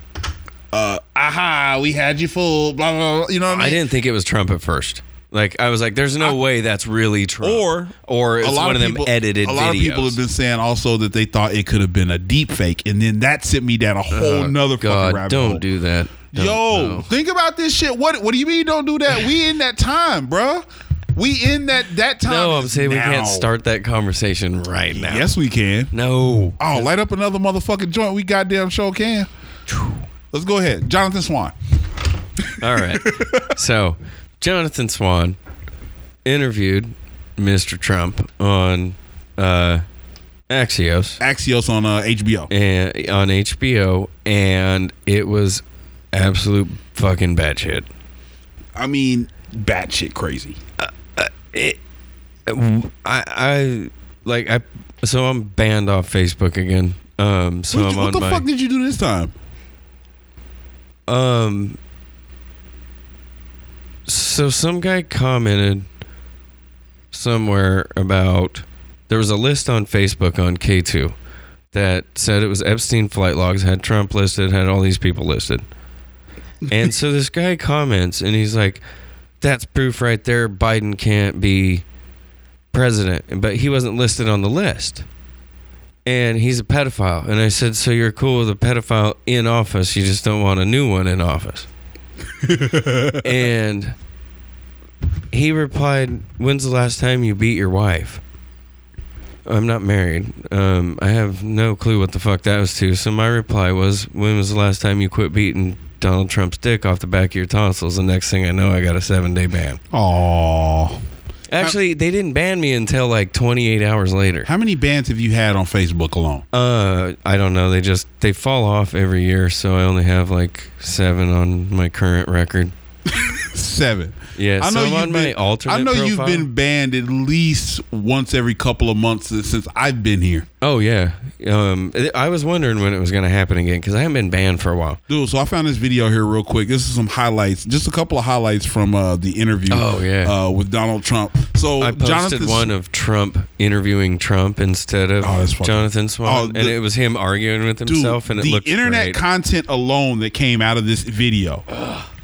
uh, "Aha, we had you fooled." Blah blah. blah you know what I mean? I didn't think it was Trump at first. Like I was like, "There's no way that's really true. Or or it's one of, them edited. A lot of people have been saying also that they thought it could have been a deep fake, and then that sent me down a whole Oh, nother fucking God, rabbit don't hole. do that. Don't- Yo, no. think about this shit. What What do you mean? Don't do that? We in that time, bruh. We in that that time. No, I'm saying we can't start that conversation right now. Yes, we can. No. Oh, light up another motherfucking joint. We goddamn sure can. Let's go ahead, Jonathan Swan. All right. so, Jonathan Swan interviewed Mr. Trump on uh, Axios Axios on uh, HBO. and on HBO, and it was absolute fucking batshit. I mean, batshit crazy. It, I, I like I. So I'm banned off Facebook again. Um, so you- what on the my. fuck did you do this time? Um. So some guy commented somewhere about there was a list on Facebook on K2 that said it was Epstein flight logs, had Trump listed, had all these people listed. And so this guy comments and he's like, That's proof right there. Biden can't be president. But he wasn't listed on the list. And he's a pedophile. And I said, So you're cool with a pedophile in office. You just don't want a new one in office. and he replied, When's the last time you beat your wife? I'm not married. Um, I have no clue what the fuck that was to. So my reply was, When was the last time you quit beating Donald Trump's dick off the back of your tonsils? The next thing I know, I got a seven day ban. Oh, Actually, they didn't ban me until like 28 hours later. how many bans have you had on Facebook alone? Uh, I don't know. They just they fall off every year, so I only have like seven on my current record. Seven. Yeah, I know so you've been, I know you've been banned at least once every couple of months since I've been here. Oh yeah. Um, I was wondering when it was going to happen again because I haven't been banned for a while. Dude, so I found this video here real quick. This is some highlights, just a couple of highlights from uh, the interview. Oh, yeah. uh, with Donald Trump. So I posted Jonathan, one of Trump interviewing Trump instead of Oh, Jonathan Swan, Oh, and it was him arguing with dude, himself, and it the looked internet great. content alone that came out of this video.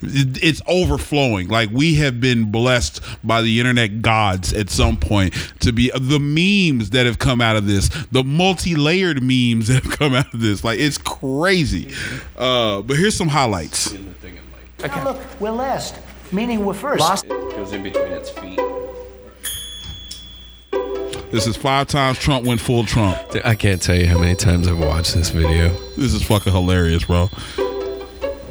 It- It's overflowing. Like we have been blessed by the internet gods at some point to be the memes that have come out of this, the multi-layered memes that have come out of this. Like it's crazy. Uh, but here's some highlights. Now look, we're last, meaning we're first. Last. goes in between its feet. This is five times Trump went full Trump. I can't tell you how many times I've watched this video. This is fucking hilarious, bro.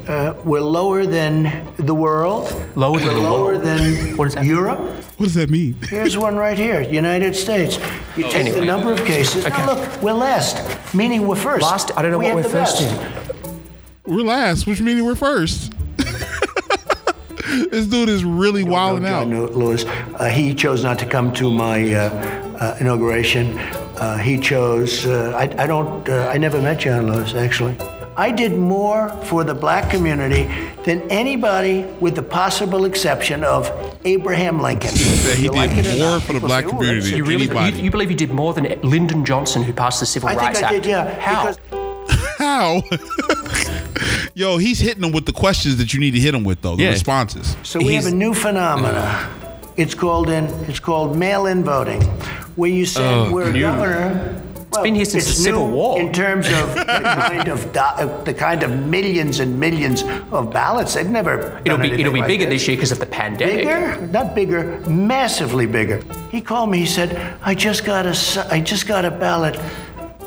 Uh, we're lower than the world. Lower than we're the lower world? than What does that mean? Europe. What does that mean? Here's one right here, United States. You take Anyway. the number of cases. Okay. Now look, we're last, meaning we're first. Last? I don't know We what we're first best. in. We're last, which means we're first. this dude is really wilding No, out. John Lewis. Uh, he chose not to come to my uh, uh, inauguration. Uh, he chose. Uh, I, I don't. Uh, I never met John Lewis actually. I did more for the black community than anybody, with the possible exception of Abraham Lincoln. That he You like did it more not? for the black say, "Oh, community than You really, anybody. you believe you did more than Lyndon Johnson, who passed the Civil I think Rights I Act? did, yeah. How? How? Yo, he's hitting them with the questions that you need to hit him with, though. The Yeah. responses. So we have a new phenomena. It's called in. It's called mail-in voting, where you send Oh, where a new. governor. It's been here since the Civil War. In terms of the kind of do- the kind of millions and millions of ballots, they've never. It'll be it'll be like bigger this. this year because of the pandemic. Bigger, not bigger, massively bigger. He called me. He said, "I just got a, I just got a ballot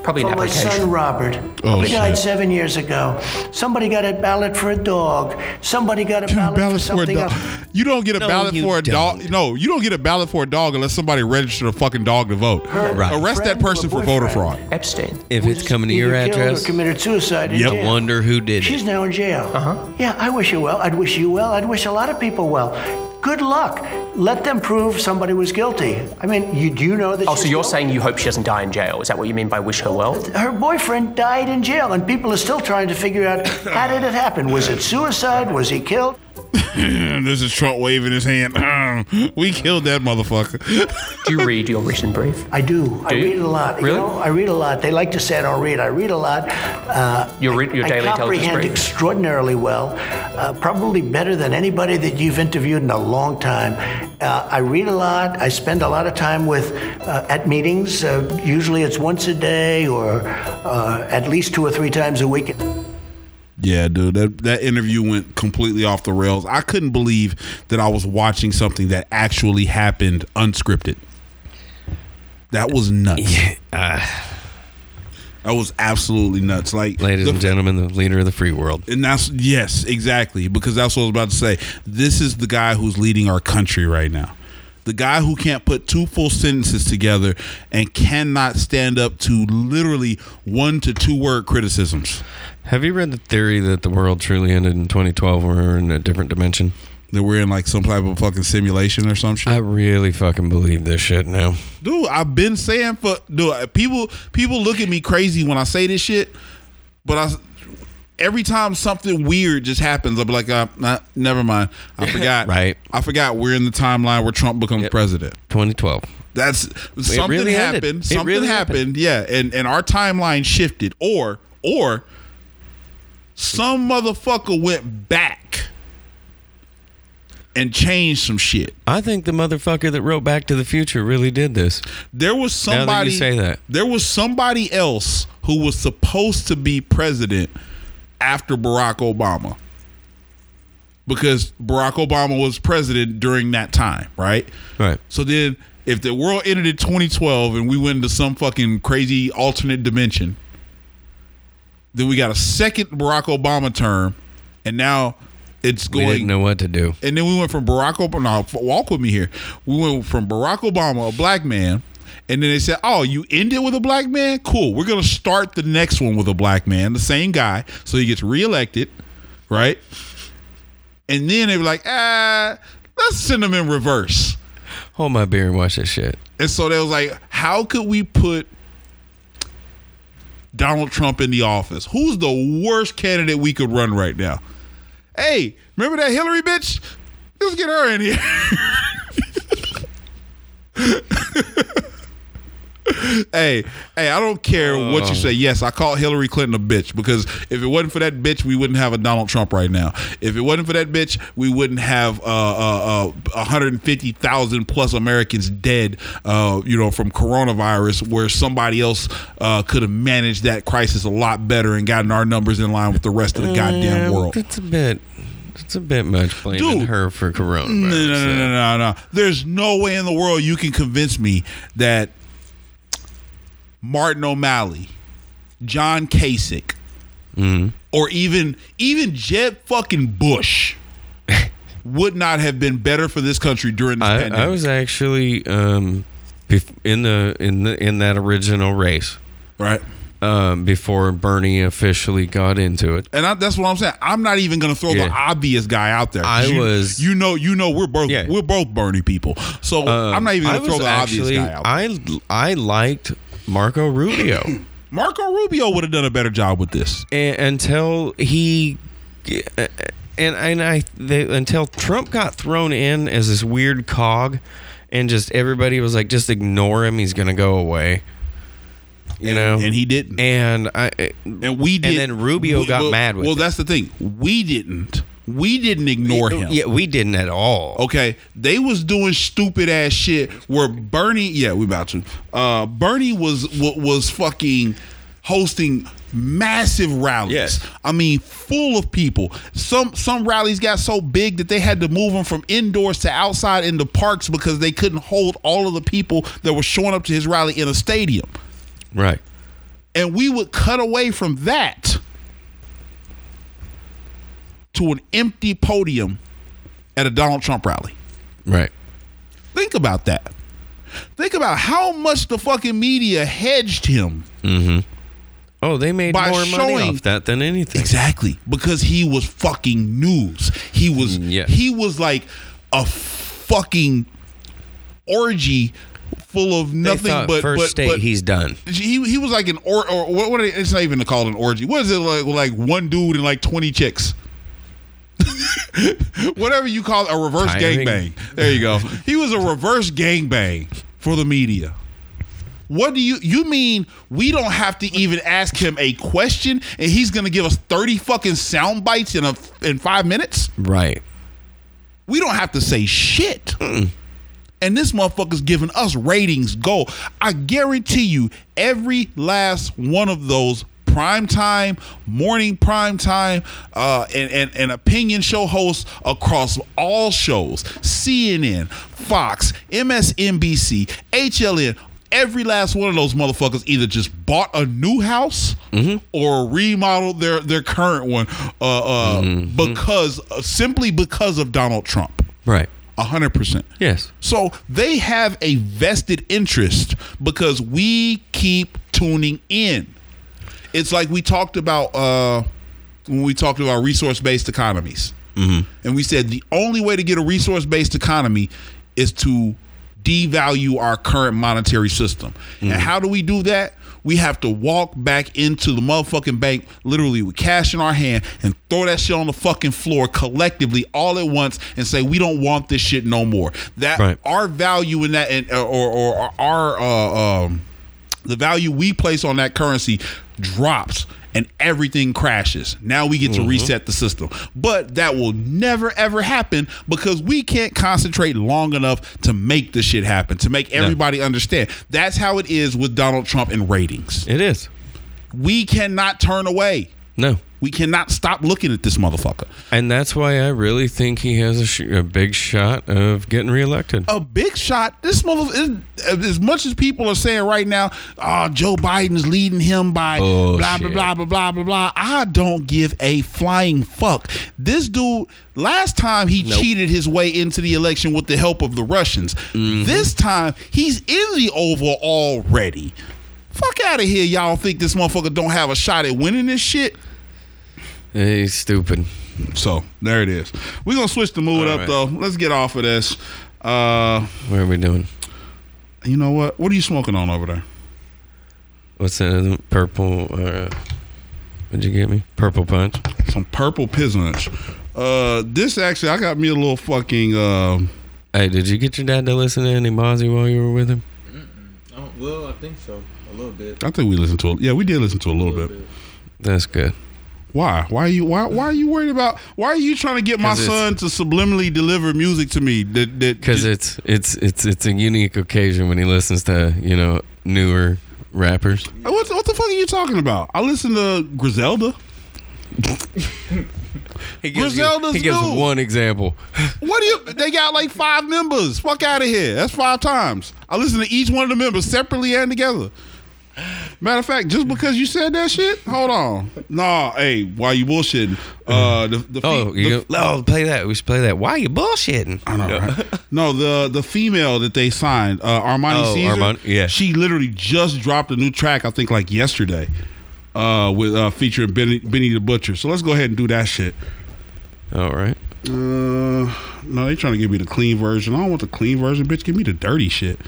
Probably an for my application. son Robert. Oh, he died shit. seven years ago. Somebody got a ballot for a dog. Somebody got a ballot, ballot for for a something dog. else. You don't get a No, ballot you for a dog. don't. No, you don't get a ballot for a dog unless somebody registered a fucking dog to vote. Right. Arrest that Friend or person for voter fraud. boyfriend. Epstein. If it's coming to your Either killed address, or committed suicide in Yep. jail. wonder who did She's it. now in jail. Uh-huh. Yeah, I wish you well. I'd wish you well. I'd wish a lot of people well. Good luck. Let them prove somebody was guilty. I mean, you do you know that? Oh, so you're guilty? saying you hope she doesn't die in jail? Is that what you mean by wish her well? her boyfriend died in jail, and people are still trying to figure out how did it happen? Was it suicide? Was he killed? This is Trump waving his hand. we killed that motherfucker. Do you read your written brief? I do. I you? read a lot. Really? You know, I read a lot. They like to say I don't read. I read a lot. Uh, Your re- your I daily intelligence comprehend extraordinarily well. Uh, probably better than anybody that you've interviewed in a long time. Uh, I read a lot. I spend a lot of time with uh, at meetings. Uh, usually it's once a day or uh, at least two or three times a week. Yeah, dude, that that interview went completely off the rails. I couldn't believe that I was watching something that actually happened unscripted. That was nuts. uh, That was absolutely nuts. Like, ladies the- and gentlemen, the leader of the free world. and that's yes, exactly, because that's what I was about to say. This is the guy who's leading our country right now. The guy who can't put two full sentences together and cannot stand up to literally one to two word criticisms. Have you read the theory that the world truly ended in 2012 when we were in a different dimension? That we're in like some type of fucking simulation or some shit. I really fucking believe this shit now. dude i've been saying for dude people people look at me crazy when i say this shit but i every time something weird just happens i'll be like uh, nah, never mind i forgot Right. i forgot we're in the timeline where trump becomes Yep. president 2012. that's something really happened It something really happened. happened. yeah and and our timeline shifted or or some motherfucker went back and changed some shit I think the motherfucker that wrote Back to the Future really did this. There was Now that you somebody say that. There was somebody else who was supposed to be president after Barack Obama. Because Barack Obama was president during that time, right? Right. So then if the world ended in 2012 and we went into some fucking crazy alternate dimension, then we got a second Barack Obama term and now it's We going didn't know what to do. and then we went from Barack Obama. No, f- walk with me here. We went from Barack Obama, a black man, and then they said, "Oh, you ended with a black man? Cool. We're gonna start the next one with a black man, the same guy, so he gets reelected, right? And then they were like, ah, let's send them in reverse. Hold my beer and watch that shit. And so they was like, how could we put Donald Trump in the office? Who's the worst candidate we could run right now? Hey, remember that Hillary bitch? Let's get her in here. hey, hey, I don't care what you say. Yes, I call Hillary Clinton a bitch because if it wasn't for that bitch, we wouldn't have a Donald Trump right now. If it wasn't for that bitch, we wouldn't have uh, uh, uh, 150,000 plus Americans dead, uh, you know, from coronavirus, where somebody else uh, could have managed that crisis a lot better and gotten our numbers in line with the rest of the goddamn world. That's a bit. That's a bit much blaming Dude. her for coronavirus. No, no, no, no, no, no. There's no way in the world you can convince me that Martin O'Malley, John Kasich, Mm-hmm. or even even Jeb fucking Bush would not have been better for this country during this I, pandemic. I was actually um, in the in the in that original race right. um, before Bernie officially got into it. And I, that's what I'm saying. I'm not even going to throw the obvious guy out there. I you, was- you know, you know, we're both Yeah. we're both Bernie people. So Um, I'm not even going to throw the actually, obvious guy out. I I liked Marco Rubio. Marco Rubio would have done a better job with this. and, until he and and I they, until Trump got thrown in as this weird cog, and just everybody was like, just ignore him. He's gonna go away. You know, and he didn't. and I And we did. then Rubio got well, mad with Well, it. that's the thing. We didn't. We didn't ignore him. Yeah, we didn't at all. Okay, they was doing stupid ass shit where Bernie. Yeah, we about to. Uh, Bernie was wa- was fucking hosting massive rallies. Yes. I mean, full of people. Some some rallies got so big that they had to move them from indoors to outside in the parks because they couldn't hold all of the people that were showing up to his rally in a stadium. Right. And we would cut away from that to an empty podium at a Donald Trump rally. Right. Think about that. Think about how much the fucking media hedged him. Oh, they made By more money off that than anything. Exactly. Because he was fucking news. He was Mm, yeah. he was like a fucking orgy full of nothing but first but, state but he done. he he was like an or or what, what are they, it's not even called an orgy. What is it like like one dude and like 20 chicks? Whatever you call it, a reverse Tiring. gangbang. There you go. He was a reverse gangbang for the media. What do you you mean we don't have to even ask him a question and he's gonna give us 30 fucking sound bites in a in five minutes? Right. We don't have to say shit. And this motherfucker's giving us ratings go. I guarantee you, every last one of those prime time, morning prime time, uh, and, and, and opinion show hosts across all shows CNN, Fox, MSNBC, HLN. Every last one of those motherfuckers either just bought a new house or remodeled their, their current one uh, uh, because simply because of Donald Trump. Right. A hundred percent. Yes. So they have a vested interest because we keep tuning in. It's like we talked about uh, when we talked about resource based economies. Mm-hmm. And we said the only way to get a resource based economy is to devalue our current monetary system. And how do we do that? We have to walk back into the motherfucking bank, literally with cash in our hand, and throw that shit on the fucking floor collectively all at once, and say we don't want this shit no more. That Right. our value in that, and, or, or, or our uh, um, the value we place on that currency drops and everything crashes. Now we get to mm-hmm. reset the system. But that will never ever happen because we can't concentrate long enough to make the shit happen, to make everybody understand. That's how it is with Donald Trump and ratings. It is. We cannot turn away. No. We cannot stop looking at this motherfucker. And that's why I really think he has a, sh- a big shot of getting reelected. a big shot. This mother, as much as people are saying right now, oh, Joe Biden's leading him by blah blah blah blah blah blah blah. I don't give a flying fuck. This dude, last time he cheated his way into the election with the help of the Russians. Mm-hmm. This time he's in the oval already. Fuck out of here, y'all think this motherfucker don't have a shot at winning this shit? He's stupid. So there it is. We're gonna switch the mood All up right. though. Let's get off of this. Uh, What are we doing? you know what? What are you smoking on over there? What's that? Purple. Uh, what'd you get me? Purple punch. Some purple pizzanch. Uh, this actually, I got me a little fucking. Uh, Hey, did you get your dad to listen to any Mozzy while you were with him? Oh, well, I think so. A little bit. I think we listened to it. Yeah, we did listen to a little, bit. That's good. Why? Why are you? Why? Why are you worried about? Why are you trying to get my son to subliminally deliver music to me? That that Because it's it's it's it's a unique occasion when he listens to you know newer rappers. what, what the fuck are you talking about? I listen to Griselda. He gives, you- Griselda's he gives new. one example. What do you? They got like five members. Fuck out of here. That's five times. I listen to each one of the members separately and together. Matter of fact, just because you said that shit, hold on. Nah, hey, why you bullshitting? Uh, the the, Oh, you the- oh, play that. We should play that. Why you bullshitting? I know, right? no, the the female that they signed, uh, Armani Oh, Caesar. Armani- yeah. she literally just dropped a new track. I think like yesterday, uh, with uh, featuring Benny, Benny the Butcher. So let's go ahead and do that shit. All right. Uh, no, they trying to give me the clean version. I don't want the clean version, bitch. Give me the dirty shit.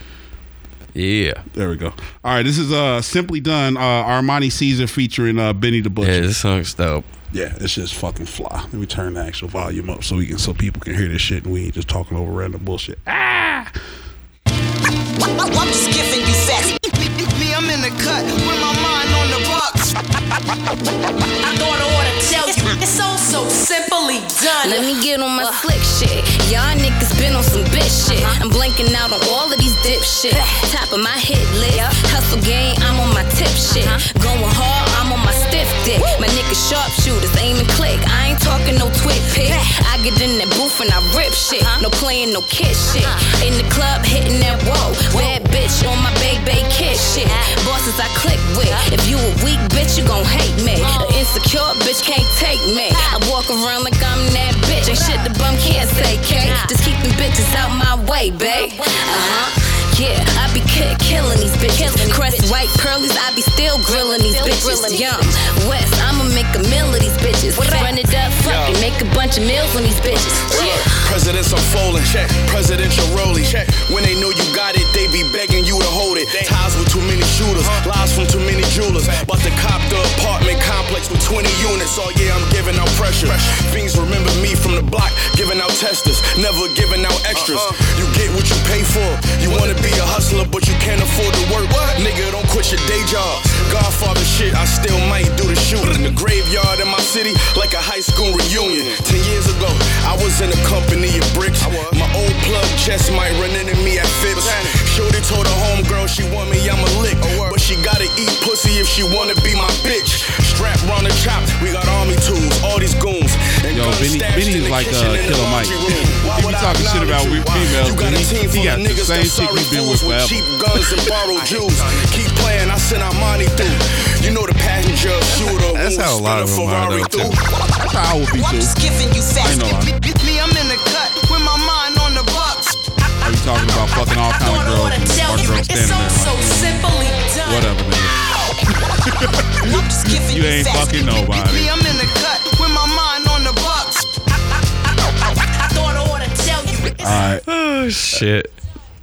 Yeah. There we go. All right, this is uh simply done. Uh, Armani Caesar featuring uh Benny the Butcher. Yeah, Butcher. this song's dope. Yeah, it's just fucking fly. Let me turn the actual volume up so we can so people can hear this shit and we ain't just talking over random bullshit. Ah! I'm just giving you facts. Me, I'm in the cut with my mind on the bucks. I thought I ought to tell you, it's so so simply done. Let me get on my slick shit. Y'all niggas been on some bitch shit. Uh-huh. I'm blanking out on all of these dip shit. Top of my hit list. Hustle game, I'm on my tip shit. Uh-huh. Going hard, I'm on my stiff dick. My niggas sharpshooters, aim and click. I ain't talking no twit pick. I get in that booth and I rip shit. Uh-huh. No playing no kid shit. In the club, hitting that whoa. Bad bitch on my big, baby kid shit. Bosses I click with. If you a weak bitch, you gon' hate me. An insecure bitch can't take me. I walk around like I'm that bitch. Ain't shit the bum can't say, K. Just keep them bitches out my way, babe. Uh huh. Yeah, I be ki- killing these bitches. Crest white pearlies, I be still grilling these bitches. Yum, West, I'ma make a meal of these bitches. Run it up, fuck it, make a bunch of meals on these bitches. Yeah. Presidents unfolding, check. Presidential rolling, check. When they know you got it, they be begging you to hold it. Ties with too many shooters, lies from too many jewelers. But the cop the apartment complex with 20 units. Oh yeah, I'm giving out pressure. Fiends remember me from the block, giving out testers, never giving out extras. You get what you pay for. You wanna be a hustler, but you can't afford to work. Nigga, don't quit your day job. Godfather shit, I still might do the shooting. In the graveyard in my city, like a high school reunion. Ten years ago, I was in a company of bricks. My old plug chest might run into me at Phipps. Shorty told her homegirl she want me, I'ma lick. But she gotta eat pussy if she wanna be my bitch. Strap round the chop, we got army tools, all these goons. And Yo, Benny, Benny's like kitchen uh, Killer Mike. laundry room. Why he be talking shit about acknowledge we you? females, You but he, he got the same chick he's been with with forever. cheap guns and borrowed jewels. Keep playing, I send our money through. You know the passenger shooter. That's how a lot of them are, though, too. That's how I would be I'm just giving you facts. I know I- Me, I'm in the cut with my mind on the bucks. Are you talking about fucking all I kind of girls ought to and tell our you, girls standing there? so simply done. Whatever, nigga. I'm just giving You you, ain't fucking nobody. Right. Oh shit.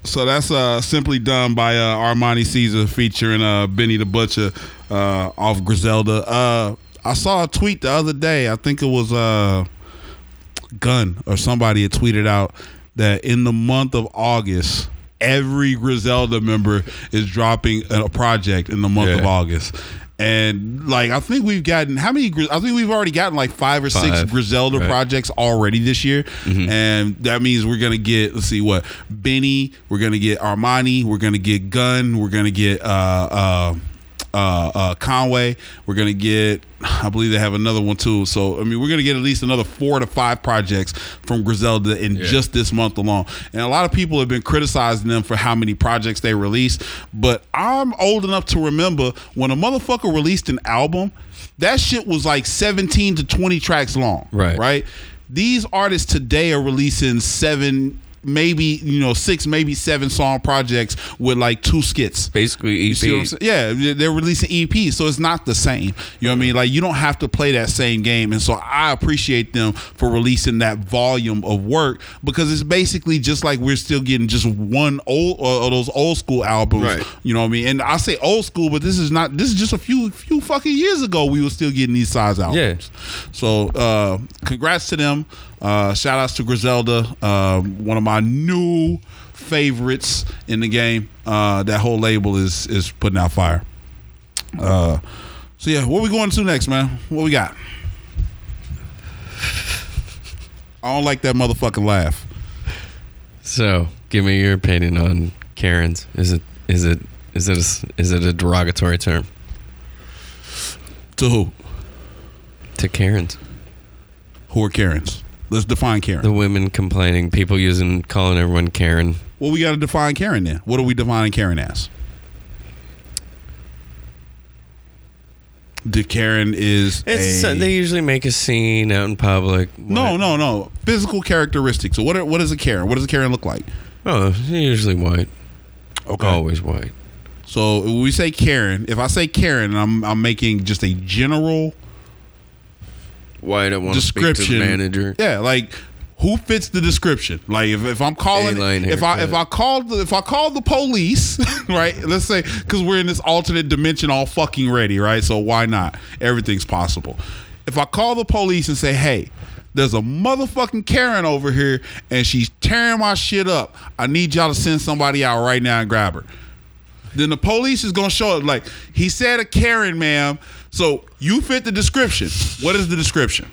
So that's uh, simply done by uh, Armani Caesar featuring uh, Benny the Butcher uh, off Griselda. Uh, I saw a tweet the other day. I think it was uh, Gunn or somebody had tweeted out that in the month of August, every Griselda member is dropping a project in the month of August. And like I think we've gotten how many? I think we've already gotten like five or six Five, Griselda right. projects already this year, and that means we're gonna get let's see what Benny, we're gonna get Armani, we're gonna get Gunn, we're gonna get uh uh uh, uh Conway, we're gonna get I believe they have another one too. So I mean we're gonna get at least another four to five projects from Griselda in just this month alone, and a lot of people have been criticizing them for how many projects they release, but I'm old enough to remember when a motherfucker released an album, that shit was like 17 to 20 tracks long. Right. Right. These artists today are releasing seven, maybe you know six, maybe seven song projects with like two skits. Basically, You see what I'm EP. Yeah, they're releasing EP, so it's not the same. You know what I mean? Like you don't have to play that same game, and so I appreciate them for releasing that volume of work because it's basically just like we're still getting just one old uh, those old school albums. Right. You know what I mean? And I say old school, but this is not. This is just a few few fucking years ago we were still getting these size albums. yeah. So uh, congrats to them. Uh, shout outs to Griselda, uh, one of my new favorites in the game. Uh, that whole label is is putting out fire. Uh, so yeah, what we going to next, man? What we got? I don't like that motherfucking laugh. So, give me your opinion on Karens. Is it is it is it a, is it a derogatory term To who? to Karens? Who are Karens? Let's define Karen. The women complaining, people using calling everyone Karen. Well, we got to define Karen then. What are we defining Karen as? The Karen is It's a, they usually make a scene out in public. no, no, no. Physical characteristics. So what? Are, what is a Karen? What does a Karen look like? Oh, usually white. Okay. Always white. So when we say Karen, if I say Karen, I'm I'm making just a general White. I want to speak to description. the manager. Yeah, like who fits the description? Like if, if I'm calling A-line if I if. I called the, if I called the police, right? Let's say because we're in this alternate dimension, all fucking ready, right? So why not? Everything's possible. If I call the police and say, hey. There's a motherfucking Karen over here and she's tearing my shit up. I need y'all to send somebody out right now and grab her. Then the police is gonna show up like he said a Karen, ma'am. So you fit the description. What is the description?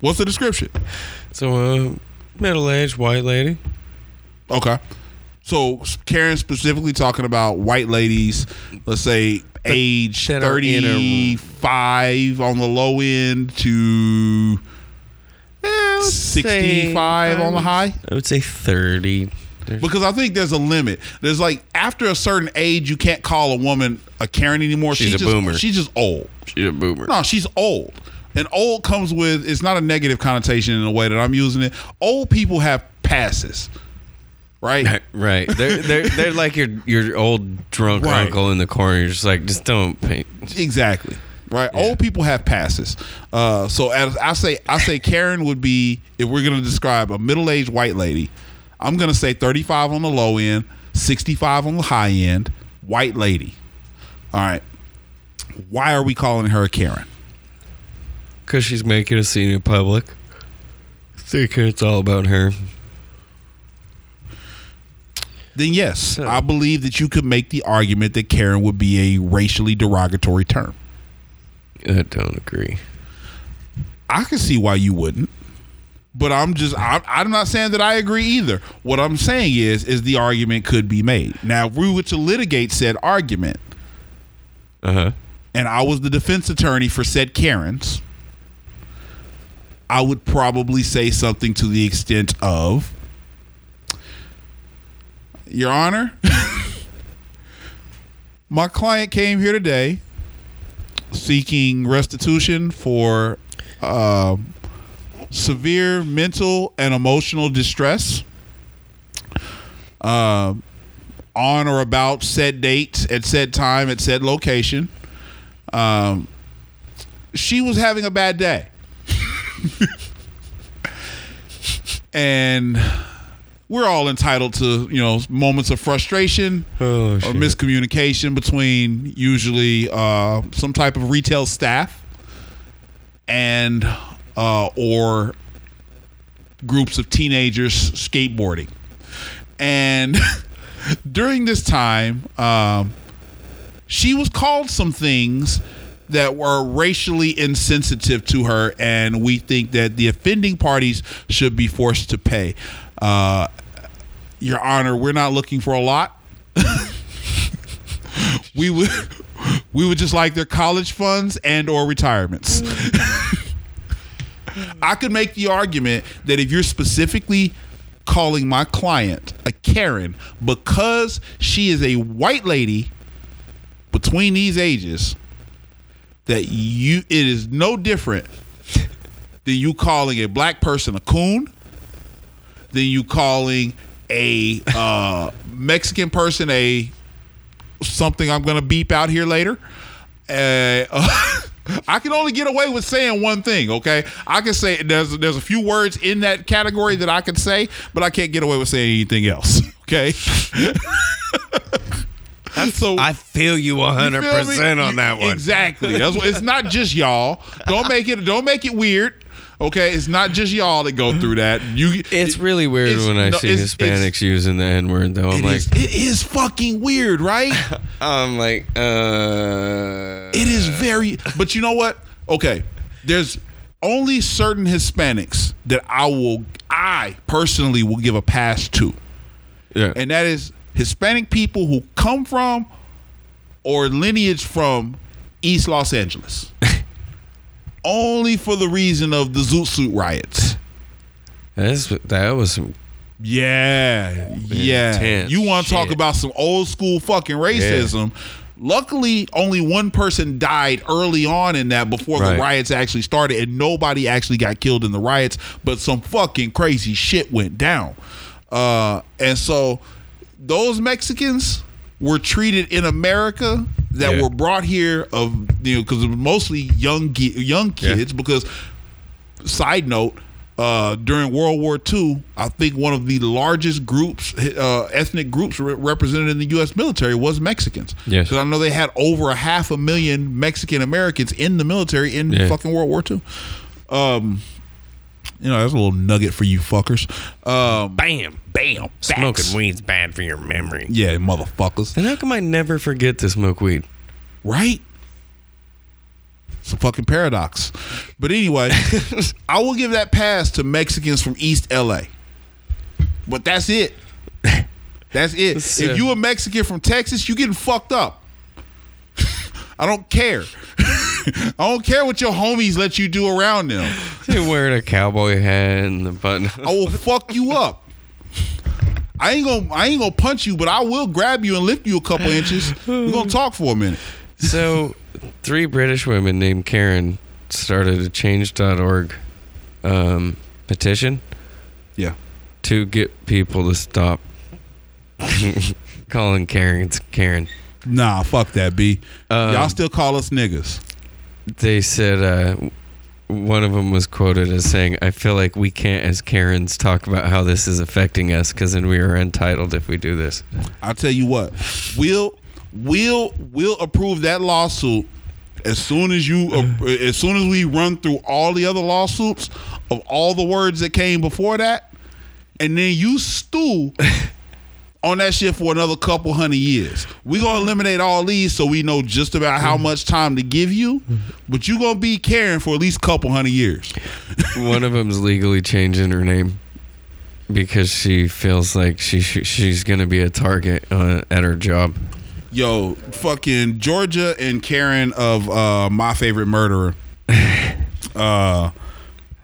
What's the description? So, uh, middle-aged white lady. Okay. So Karen specifically talking about white ladies, let's say age that are in a- 35 on the low end to Eh, 65 on the high. I would say thirty. There's- Because I think there's a limit. There's like after a certain age, you can't call a woman a Karen anymore. She's a just, boomer. She's just old. She's a boomer. No, she's old. And old comes with it's not a negative connotation in the way that I'm using it. Old people have passes. Right? Right. They're they're they're like your your old drunk Right. uncle in the corner. You're just like, just don't paint. Exactly. Right. Old people have passes. Uh, so as I say, I say Karen would be if we're going to describe a middle-aged white lady. I'm going to say 35 on the low end, 65 on the high end, white lady. All right. Why are we calling her Karen? Because she's making a scene in public. Thinking it's all about her. Then yes, I believe that you could make the argument that Karen would be a racially derogatory term. I don't agree. I can see why you wouldn't. But I'm just I'm, I'm not saying that I agree either. What I'm saying is is the argument could be made. Now, if we were to litigate said argument, Uh huh. and I was the defense attorney for said Karens, I would probably say something to the extent of Your Honor, my client came here today seeking restitution for uh, severe mental and emotional distress uh, on or about said date at said time at said location. Um, she was having a bad day. and we're all entitled to, you know, moments of frustration Oh, or miscommunication between usually uh, some type of retail staff and uh, or groups of teenagers skateboarding. And during this time, um, she was called some things that were racially insensitive to her, and we think that the offending parties should be forced to pay. Uh, Your Honor, we're not looking for a lot. we would we would just like their college funds and or retirements. I could make the argument that if you're specifically calling my client a Karen because she is a white lady between these ages, that you it is no different than you calling a black person a coon, than you calling a uh, Mexican person a something I'm gonna beep out here later. Uh, I can only get away with saying one thing. Okay, I can say there's there's a few words in that category that I can say, but I can't get away with saying anything else. Okay. so I feel you you 100 feel me? percent on that one. Exactly. That's what, it's not just y'all. Don't make it. Don't make it weird. Okay, it's not just y'all that go through that. You. It's really weird it's- when I no, see it's- Hispanics it's- using the N word, though. I'm It like, is, it is fucking weird, right? I'm like, uh. It is very. But you know what? Okay, there's only certain Hispanics that I will, I personally will give a pass to, Yeah. and that is Hispanic people who come from or lineage from East Los Angeles. only for the reason of the Zoot Suit riots. That's, that was. Yeah, yeah. Intense You want to talk about some old school fucking racism? Luckily, only one person died early on in that before Right. the riots actually started, and nobody actually got killed in the riots. But some fucking crazy shit went down, uh, and so those Mexicans were treated in America that Yeah. were brought here of you know because it was mostly young young Yeah. kids because side note uh, during World War II, I think one of the largest groups, uh, ethnic groups re- represented in the U.S. military was Mexicans. Yes. Because I know they had over a half a million Mexican Americans in the military in Yeah. fucking World War II. Um, you know, that's a little nugget for you fuckers. Um, Bam. bam. Smoking facts. weed's bad for your memory. Yeah, motherfuckers. And how come I never forget to smoke weed? Right? It's a fucking paradox. But anyway, I will give that pass to Mexicans from East LA. But that's it. That's it. So- if you a Mexican from Texas, you getting fucked up. I don't care. I don't care what your homies let you do around them. You're wearing a cowboy hat and the button. I will fuck you up. I ain't gonna I ain't gonna punch you, but I will grab you and lift you a couple inches. We're gonna talk for a minute. So, three British women named Karen started a Change.org um, petition Yeah. to get people to stop calling Karens Karen. Nah, fuck that, B. Um, Y'all still call us niggas. They said uh, one of them was quoted as saying, "I feel like we can't, as Karens, talk about how this is affecting us because then we are entitled if we do this." I'll tell you what. We'll we'll we'll approve that lawsuit as soon as you uh, as soon as we run through all the other lawsuits of all the words that came before that, and then you stew on that shit for another couple hundred years. we gonna eliminate all these so we know just about how much time to give you, but you gonna be caring for at least a couple hundred years. one of them's legally changing her name because she feels like she sh- she's gonna be a target uh, at her job. Yo, fucking Georgia and Karen of uh, my favorite murderer uh,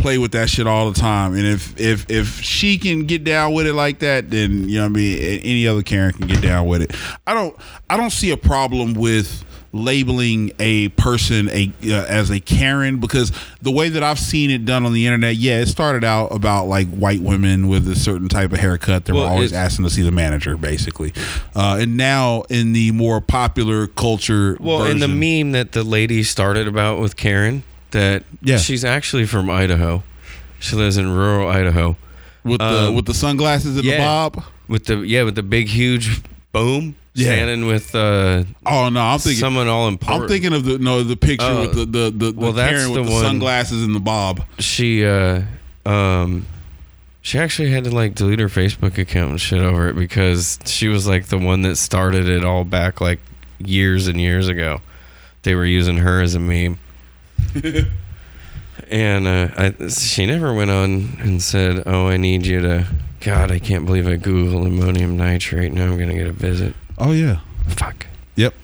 play with that shit all the time. And if if if she can get down with it like that, then you know what I mean. Any other Karen can get down with it. I don't I don't see a problem with labeling a person a uh, as a Karen because the way that I've seen it done on the internet, yeah, it started out about like white women with a certain type of haircut. They Well, were always asking to see the manager, basically. Uh, and now in the more popular culture, Well, in the meme that the lady started about with Karen, that Yeah. she's actually from Idaho. She lives in rural Idaho with the um, with the sunglasses and yeah. the bob. with the yeah with the big huge boom Yeah. standing with uh, Oh no, I'm thinking. someone all important. I'm thinking of the no the picture Oh, with the the the, the well, Karen with the the, sunglasses and the bob. she uh um she actually had to like delete her Facebook account and shit over it because she was like the one that started it all back like years and years ago. They were using her as a meme. and uh, I, she never went on and said, "Oh, I need you to." God, I can't believe I Google ammonium nitrate. Now I'm gonna get a visit. Oh yeah. Fuck. Yep.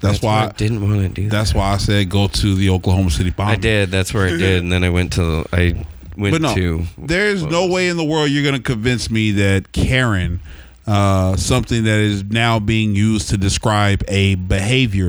That's, why. I didn't want to do that. that's why I said go to the Oklahoma City bomb. I did. That's where I did, and then I went to. I went But no, to. there's no way in the world you're going to convince me that Karen, uh, something that is now being used to describe a behavior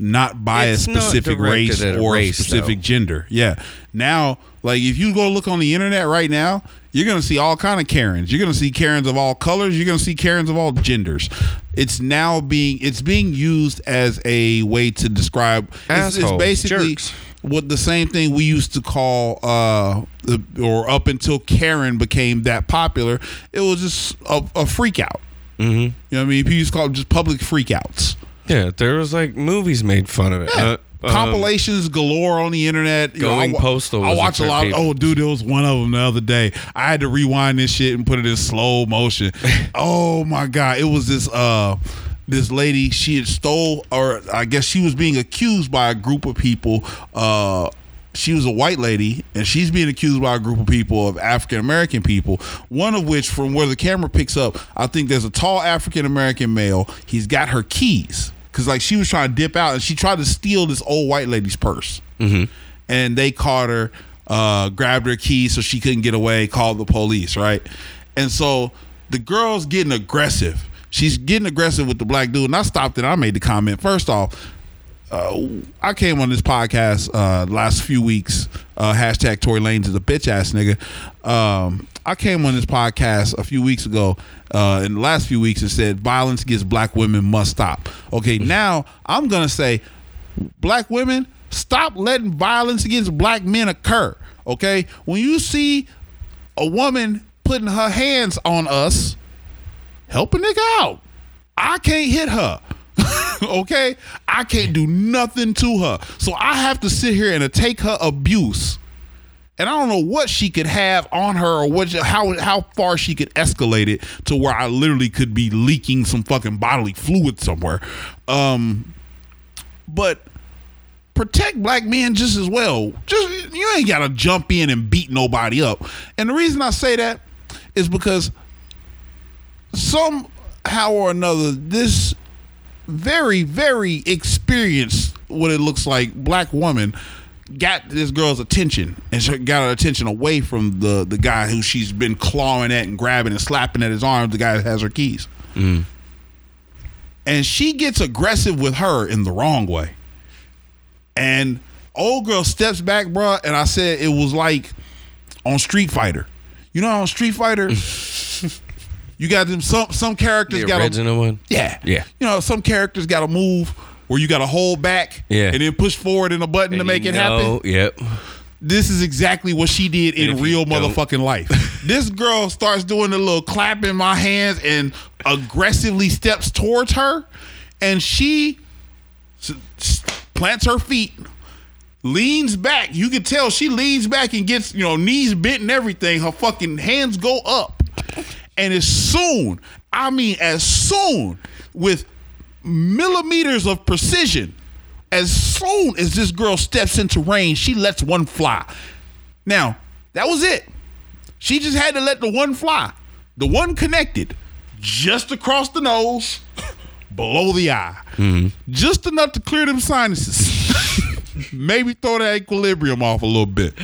not by It's a specific race a or race, a specific though. gender. Yeah. Now, like if you go look on the internet right now, you're gonna see all kind of Karens. You're gonna see Karens of all colors. You're gonna see Karens of all genders. It's now being it's being used as a way to describe. It's, it's basically jerks. what the same thing we used to call uh the, or up until Karen became that popular, it was just a, a freak out. Mm-hmm. You know what I mean? People used to call it just public freakouts. Yeah, there was like movies made fun of it. Yeah. Uh, um, Compilations galore on the internet. You know, Going I, Postal I watch a lot. Of, oh, dude, there was one of them the other day. I had to rewind this shit and put it in slow motion. oh my god, it was this uh this lady. She had stole, or I guess she was being accused by a group of people. Uh, she was a white lady, and she's being accused by a group of people of African American people. One of which, from where the camera picks up, I think there's a tall African American male. He's got her keys because, like, she was trying to dip out, and she tried to steal this old white lady's purse, and they caught her, uh, grabbed her keys so she couldn't get away, called the police, right? And so the girl's getting aggressive. She's getting aggressive with the black dude, and I stopped it. I made the comment. First off, uh, I came on this podcast uh, last few weeks. Uh, hashtag Tory Lanez is a bitch ass nigga. Um, I came on this podcast a few weeks ago. Uh, in the last few weeks, and said violence against black women must stop. Okay, now I'm gonna say, black women, stop letting violence against black men occur. Okay, when you see a woman putting her hands on us, help a nigga out. I can't hit her. okay? I can't do nothing to her. So I have to sit here and take her abuse. And I don't know what she could have on her or what how how far she could escalate it to where I literally could be leaking some fucking bodily fluid somewhere. Um but protect black men just as well. Just you ain't gotta jump in and beat nobody up. And the reason I say that is because somehow or another, this very, very experienced, what it looks like, black woman got this girl's attention and she got her attention away from the the guy who she's been clawing at and grabbing and slapping at his arms, the guy that has her keys. Mm. And she gets aggressive with her in the wrong way. And old girl steps back, bruh, and I said it was like on Street Fighter. You know, on Street Fighter, you got them some some characters The got original one? Yeah, Yeah. You know, some characters got to move where you got to hold back, Yeah. and then push forward in a button to make it happen. Yep. This is exactly what she did And in real motherfucking life. this girl starts doing a little clap in my hands and aggressively steps towards her, and she plants her feet, leans back. You can tell she leans back and gets, you know, knees bent and everything. Her fucking hands go up. And as soon, I mean, as soon, with millimeters of precision, as soon as this girl steps into range, she lets one fly. Now, that was it. She just had to let the one fly. The one connected just across the nose, below the eye. Mm-hmm. Just enough to clear them sinuses. Maybe throw that equilibrium off a little bit.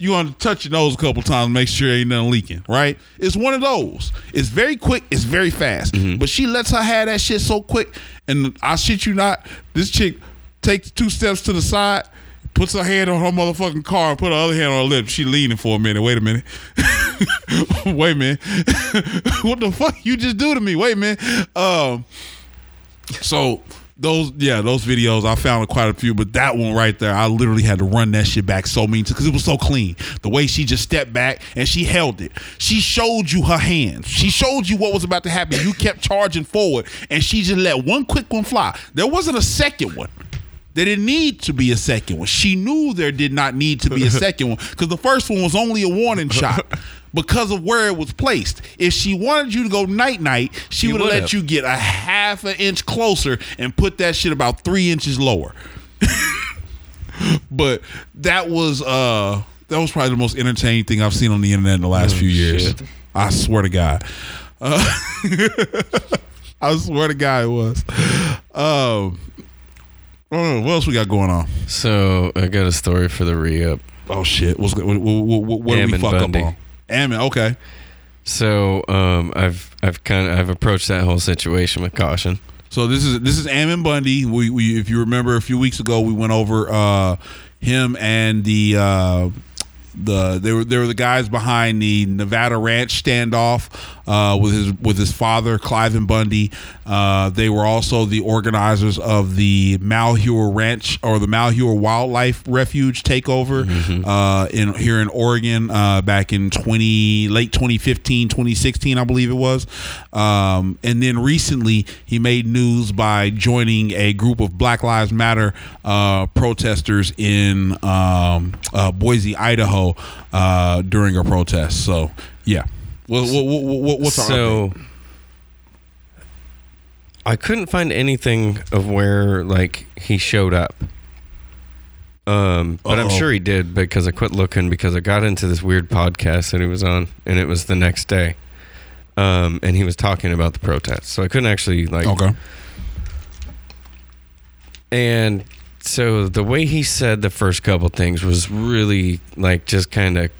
You want to touch your nose a couple times, make sure ain't nothing leaking, right? It's one of those. It's very quick, it's very fast. But she lets her have that shit so quick, and I shit you not, this chick takes two steps to the side, puts her hand on her motherfucking car, and put her other hand on her lip. She leaning for a minute. Wait a minute. Wait a minute. what the fuck you just do to me? Wait a minute. Um, so those yeah those videos I found quite a few, but that one right there I literally had to run that shit back so mean because it was so clean. The way she just stepped back and she held it. She showed you her hands. She showed you what was about to happen. You kept charging forward, and she just let one quick one fly. There wasn't a second one. There didn't need to be a second one. She knew there did not need to be a second one because the first one was only a warning shot because of where it was placed. If she wanted you to go night night, she would have let you get a half an inch closer and put that shit about three inches lower. but that was uh that was probably the most entertaining thing I've seen on the internet in the last few years. shit. I swear to God. Uh, I swear to God it was. Um, oh, what else we got going on? So I got a story for the re-up. Oh shit! What's what? What, what, what did we fuck Bundy. up on? Ammon. Okay. So um, I've I've kind of I've approached that whole situation with caution. So this is this is Ammon Bundy. We, we if you remember a few weeks ago, we went over uh, him and the uh, the they were they were the guys behind the Nevada Ranch standoff uh, with his with his father Cliven Bundy. Uh, they were also the organizers of the Malheur Ranch or the Malheur Wildlife Refuge takeover uh, in here in Oregon uh, back in twenty late 2015 2016 I believe it was. Um, and then recently he made news by joining a group of Black Lives Matter uh, protesters in um, uh, Boise, Idaho, uh, during a protest. So, yeah. What, what, what, what- what's so? I couldn't find anything of where like he showed up. Um, but I'm sure he did because I quit looking because I got into this weird podcast that he was on, and it was the next day. Um, and he was talking about the protests, so I couldn't actually like. Okay. And so the way he said the first couple things was really like just kind of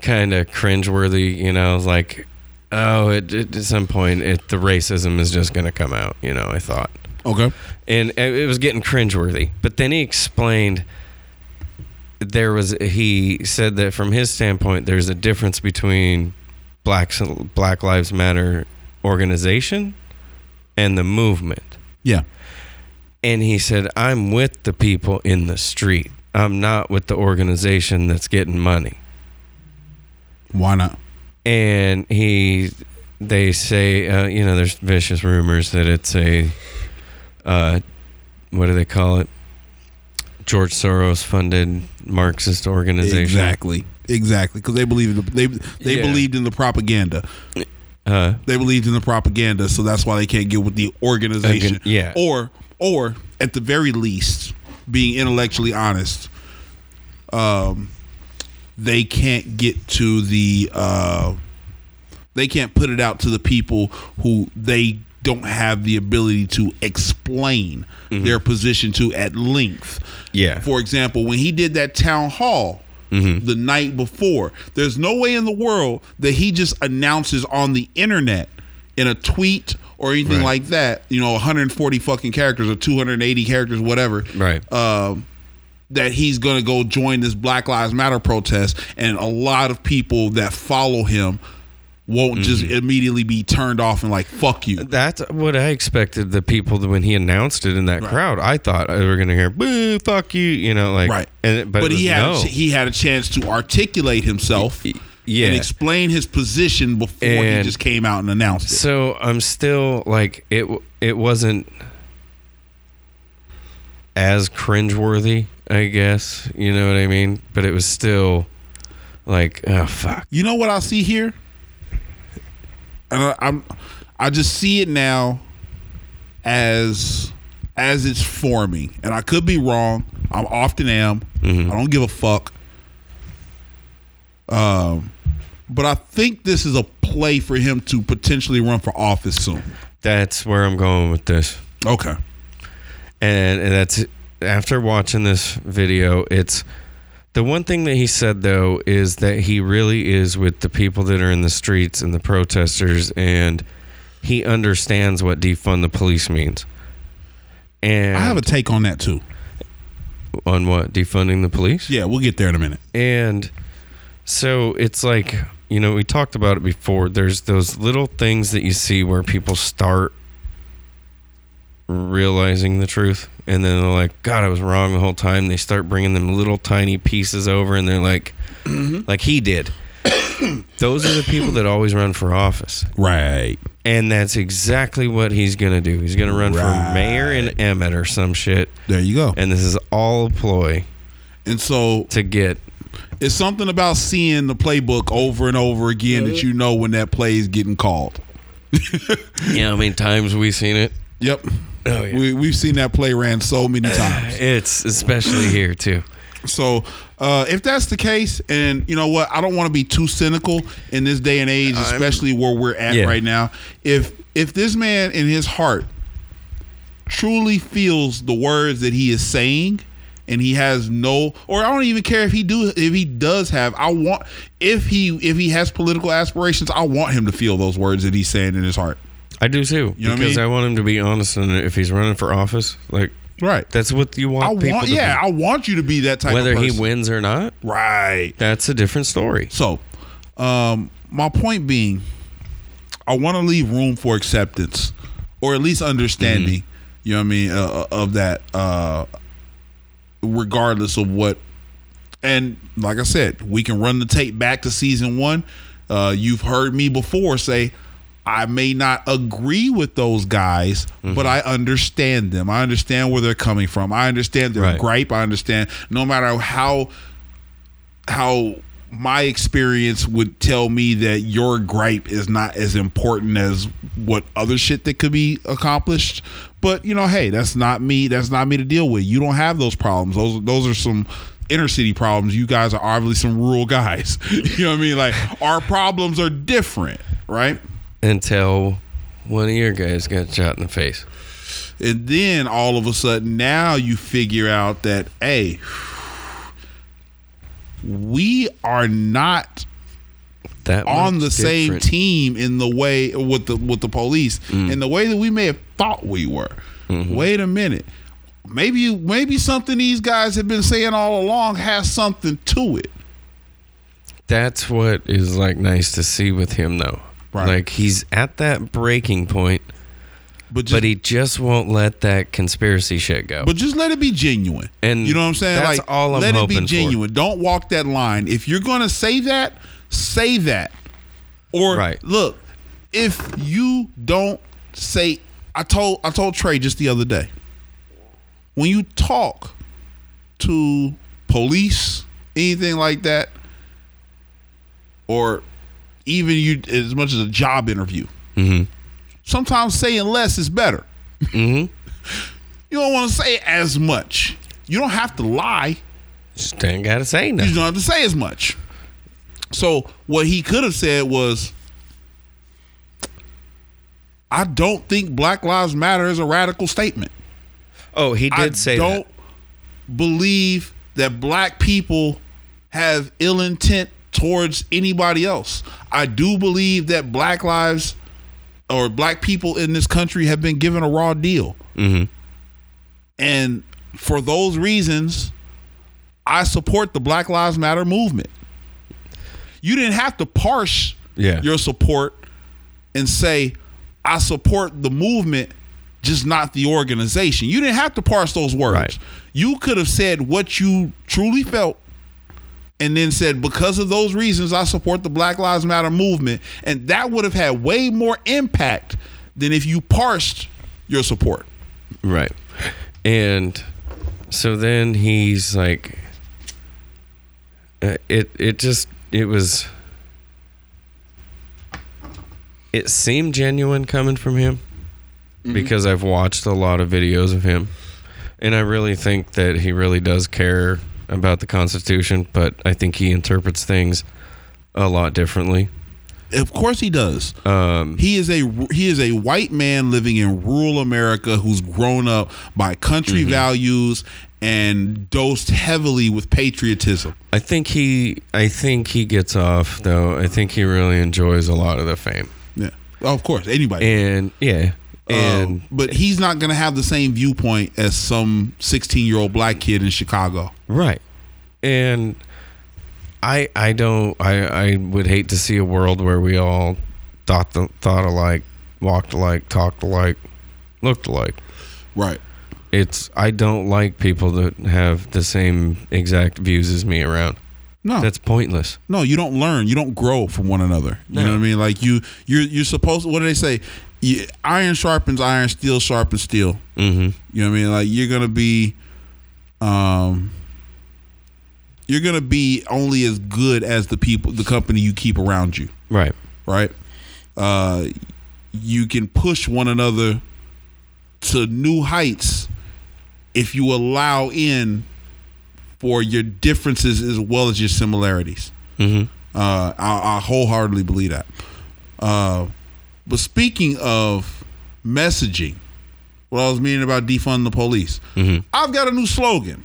kind of cringeworthy, you know, like oh, it, it, at some point it the racism is just going to come out, you know, I thought. Okay. And it it was getting cringeworthy. But then he explained there was he said that from his standpoint there's a difference between Black Black Lives Matter organization and the movement. Yeah. And he said, I'm with the people in the street. I'm not with the organization that's getting money. Why not? And he, they say, uh, you know, there's vicious rumors that it's a, uh, what do they call it? George Soros funded Marxist organization. Exactly. Exactly. Because they believe in the, they they Yeah. believed in the propaganda. Uh, They believed in the propaganda, so that's why they can't get with the organization. Organ- yeah. Or or at the very least, being intellectually honest, um, they can't get to the uh, they can't put it out to the people who they don't have the ability to explain their position to at length. Yeah. For example, when he did that town hall the night before, there's no way in the world that he just announces on the internet in a tweet or anything Right. like that, you know, 140 fucking characters or 280 characters, whatever. Right. Um, that he's going to go join this Black Lives Matter protest, and a lot of people that follow him won't just immediately be turned off and like fuck you. That's what I expected. The people that when he announced it in that Right. crowd, I thought they were going to hear "boo, fuck you," you know, like right. And but, but he had no. a ch- he had a chance to articulate himself yeah. and explain his position before he just came out and announced it. So I'm still like it. It wasn't as cringeworthy, I guess. You know what I mean? But it was still like, oh fuck. You know what I see here? And I, I'm I just see it now as as it's forming. And I could be wrong. I often am. Mm-hmm. I don't give a fuck. Um but I think this is a play for him to potentially run for office soon. That's where I'm going with this. Okay. and, and that's after watching this video it's the one thing that he said though is that he really is with the people that are in the streets and the protesters and he understands what defund the police means and I have a take on that too. on what defunding the police Yeah, we'll get there in a minute. and so it's like, you know, we talked about it before. There's those little things that you see where people start realizing the truth and then they're like, God, I was wrong the whole time. They start bringing them little tiny pieces over and they're like, mm-hmm. like he did. those are the people that always run for office. Right. And that's exactly what he's going to do. He's going to run Right. for mayor in Emmett or some shit. There you go. And this is all a ploy And so to get it's something about seeing the playbook over and over again that you know when that play is getting called. you know how many times we've seen it? Yep. Oh, yeah. We we've seen that play ran so many times. It's especially here too. So uh, if that's the case, and you know what, I don't want to be too cynical in this day and age, especially where we're at Yeah. right now. If if this man in his heart truly feels the words that he is saying, and he has no, or I don't even care if he do if he does have. I want if he if he has political aspirations, I want him to feel those words that he's saying in his heart. I do too. You know what I because mean? I want him to be honest, and if he's running for office, like Right. that's what you want I people want, to yeah, be. I want you to be that type of. Whether he wins or not, Right. that's a different story. So, um, my point being, I want to leave room for acceptance, or at least understanding. Mm-hmm. You know what I mean uh, of that, uh, regardless of what. And like I said, we can run the tape back to season one. Uh, you've heard me before say. I may not agree with those guys, Mm-hmm. but I understand them. I understand where they're coming from. I understand their Right. gripe. I understand no matter how how my experience would tell me that your gripe is not as important as what other shit that could be accomplished. But you know, hey, that's not me. That's not me to deal with. You don't have those problems. Those those are some inner city problems. You guys are obviously some rural guys. you know what I mean? Like our problems are different, right? Until one of your guys got shot in the face. And then all of a sudden, now you figure out that, hey, we are not That on the same team in the way with the with the police Mm. in the way that we may have thought we were. Mm-hmm. Wait a minute. Maybe maybe something these guys have been saying all along has something to it. That's what is like nice to see with him though. Right. Like he's at that breaking point, But just but he just won't let that conspiracy shit go. But just let it be genuine. And you know what I'm saying? that's like all I'm let it be for. genuine. Don't walk that line. If you're gonna say that, say that. Or Right. look, if you don't say I told I told Trey just the other day. When you talk to police, anything like that, or even you as much as a job interview, Mhm. sometimes saying less is better. Mhm. You don't want to say as much. You don't have to lie. Just ain't gotta say nothing. You don't have to say as much. So what he could have said was, "I don't think Black Lives Matter is a radical statement. Oh, he did say I say don't believe that black people have ill intent towards anybody else. I do believe that black lives or black people in this country have been given a raw deal. that. hmm And for those reasons, I support the Black Lives Matter movement. You didn't have to parse Yeah. your support and say, I support the movement, just not the organization. You didn't have to parse those words. Right. You could have said what you truly felt and then said, because of those reasons, I support the Black Lives Matter movement. And that would have had way more impact than if you parsed your support. Right. And so then he's like uh, it it just it was it seemed genuine coming from him because I've watched a lot of videos of him and I really think that he really does care about the constitution but I think he interprets things a lot differently. Of course he does. Um He is a he is a white man living in rural America who's grown up by country values and dosed heavily with patriotism. I think he I think he gets off though. I think he really enjoys a lot of the fame. Yeah, oh, of course, anybody. And yeah, and Um, but he's not going to have the same viewpoint as some 16 year old black kid in Chicago. right. And I I don't I I would hate to see a world where we all thought the, thought alike, walked alike, talked alike, looked alike. Right. It's I don't like people that have the same exact views as me around. No, That's pointless. no, you don't learn. You don't grow from one another. You know what I mean? Like you, you're you're supposed. What do they say? You, iron sharpens iron. Steel sharpens steel. Mm-hmm. You know what I mean? Like you're gonna be, um, you're gonna be only as good as the people, the company you keep around you. Right. Right? Uh, you can push one another to new heights if you allow in for your differences as well as your similarities. Mm-hmm. Uh, I, I wholeheartedly believe that. Uh, but speaking of messaging, what I was meaning about defund the police, Mhm. I've got a new slogan,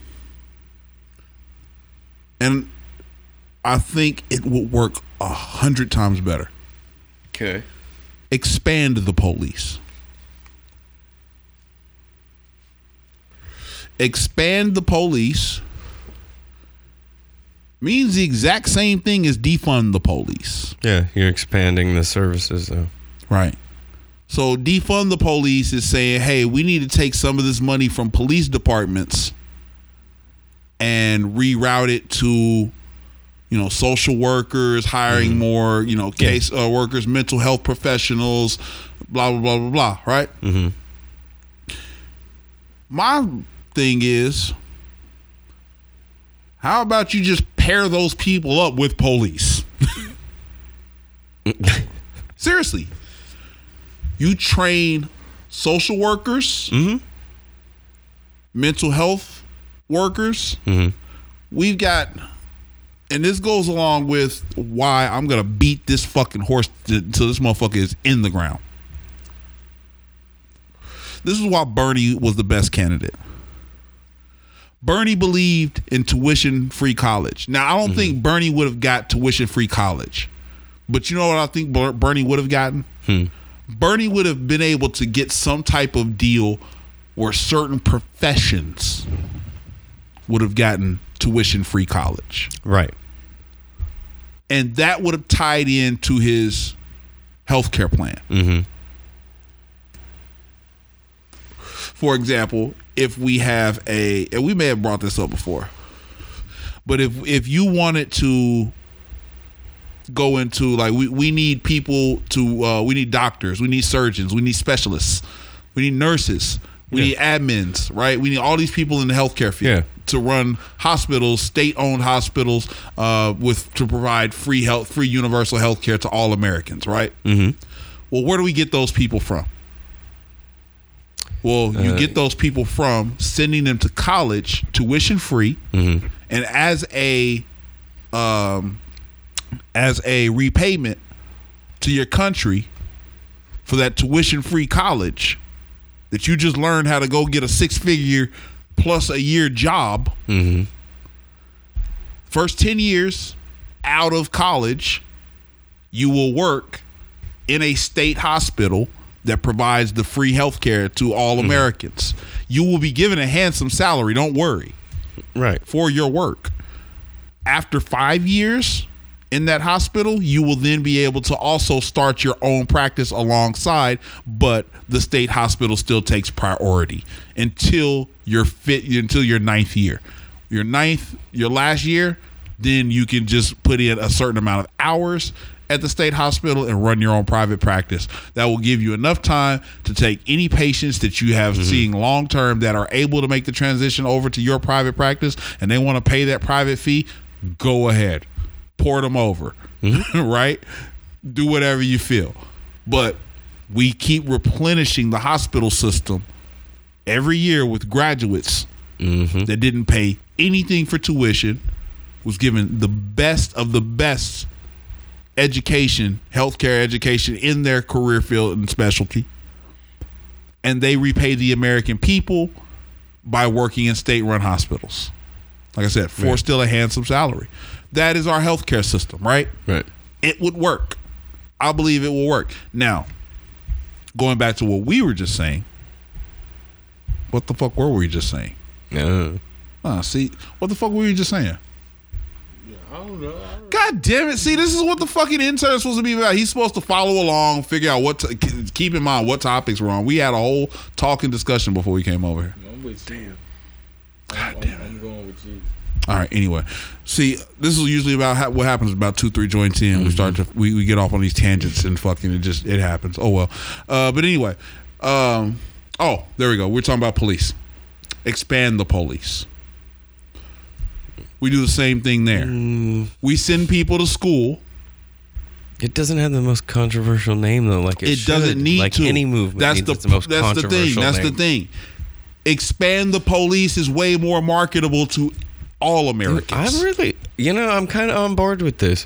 and I think it would work a hundred times better. Okay. expand the police. Expand the police means the exact same thing as defund the police. Yeah, you're expanding the services though. Right. So defund the police is saying, hey, we need to take some of this money from police departments and reroute it to, you know, social workers, hiring more, you know, case uh, workers, mental health professionals, blah blah blah blah blah. Right. Mm-hmm. My thing is, how about you just pair those people up with police? Seriously. You train social workers, mm-hmm. mental health workers. Mm-hmm. We've got, and this goes along with why I'm going to beat this fucking horse until this motherfucker is in the ground. This is why Bernie was the best candidate. Bernie believed in tuition free college. Now, I don't think Bernie would have got tuition free college. But you know what I think Bernie would have gotten? Bernie would have been able to get some type of deal where certain professions would have gotten tuition free college. Right. And that would have tied into his healthcare plan. Mm-hmm. For example, if we have a, and we may have brought this up before, but if if you wanted to go into like we, we need people to uh, we need doctors, we need surgeons, we need specialists, we need nurses, we need admins, right? We need all these people in the healthcare field to run hospitals, state-owned hospitals, uh, with to provide free health, free universal health care to all Americans, right? Mm-hmm. Well, where do we get those people from? Well, you Uh, get those people from sending them to college, tuition free, Mm-hmm. and as a um, as a repayment to your country for that tuition free college that you just learned how to go get a six figure plus a year job. Mm-hmm. First 10 years out of college, you will work in a state hospital that provides the free health care to all mm-hmm. Americans. You will be given a handsome salary, don't worry. Right. For your work. After 5 years in that hospital, you will then be able to also start your own practice alongside, but the state hospital still takes priority until you're fit until your ninth year. Your ninth, your last year, then you can just put in a certain amount of hours at the state hospital and run your own private practice. That will give you enough time to take any patients that you have mm-hmm. seeing long term that are able to make the transition over to your private practice and they want to pay that private fee, go ahead. Port them over. Mm-hmm. right? Do whatever you feel. But we keep replenishing the hospital system every year with graduates mm-hmm. that didn't pay anything for tuition, was given the best of the best education, healthcare education in their career field and specialty. And they repay the American people by working in state run hospitals. Like I said, for Right. still a handsome salary. That is our healthcare system, right? Right. It would work. I believe it will work. Now, going back to what we were just saying, what the fuck were we just saying? No. Uh, see, what the fuck were you just saying? I don't know. God damn it! See, this is what the fucking intern is supposed to be about. He's supposed to follow along, figure out what. To, keep in mind what topics we're on. We had a whole talking discussion before we came over here. I'm with you. God damn it. I'm going with you. All right. Anyway, see, this is usually about ha- what happens about two, three joints in. We start to we, we get off on these tangents and fucking it just it happens. Oh well. Uh, but anyway, um, oh there we go. We're talking about police. Expand the police. We do the same thing there. We send people to school. It doesn't have the most controversial name though. Like it, It, doesn't need like to. any movement. That's the, its most that's the thing. That's name. the thing. Expand the police is way more marketable to all Americans. I'm really, you know, I'm kind of on board with this.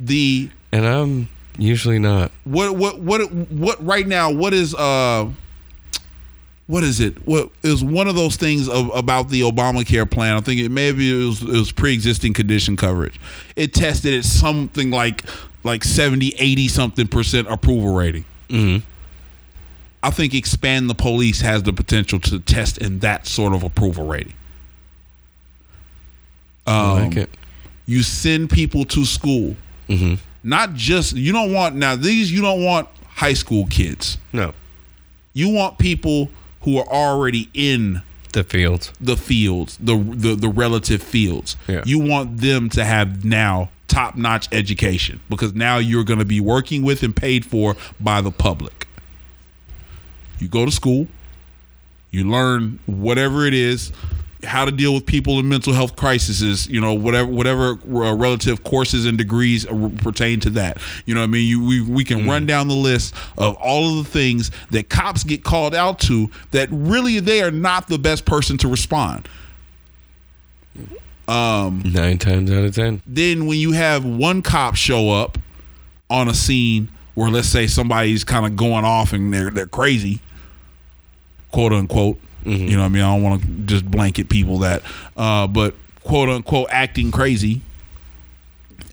The and I'm usually not. what what what what right now what is uh what is it what is one of those things of, about the obamacare plan i think it maybe it was, it was pre-existing condition coverage it tested at something like like 70 80 something percent approval rating Mhm. I think expand the police has the potential to test in that sort of approval rating. I like Um, it. You send people to school, Mm-hmm. not just you don't want now these you don't want high school kids. No, You want people who are already in the fields. the fields, the the, the relative fields. Yeah. You want them to have now top notch education because now you're going to be working with and paid for by the public. You go to school, you learn whatever it is, how to deal with people in mental health crises. You know, whatever whatever uh, relative courses and degrees pertain to that. You know, what I mean, you we we can run down the list of all of the things that cops get called out to that really they are not the best person to respond. Um, Nine times out of ten. then when you have one cop show up on a scene where let's say somebody's kind of going off and they're they're crazy, quote unquote. You know what I mean? I don't want to just blanket people that, uh, but quote unquote acting crazy,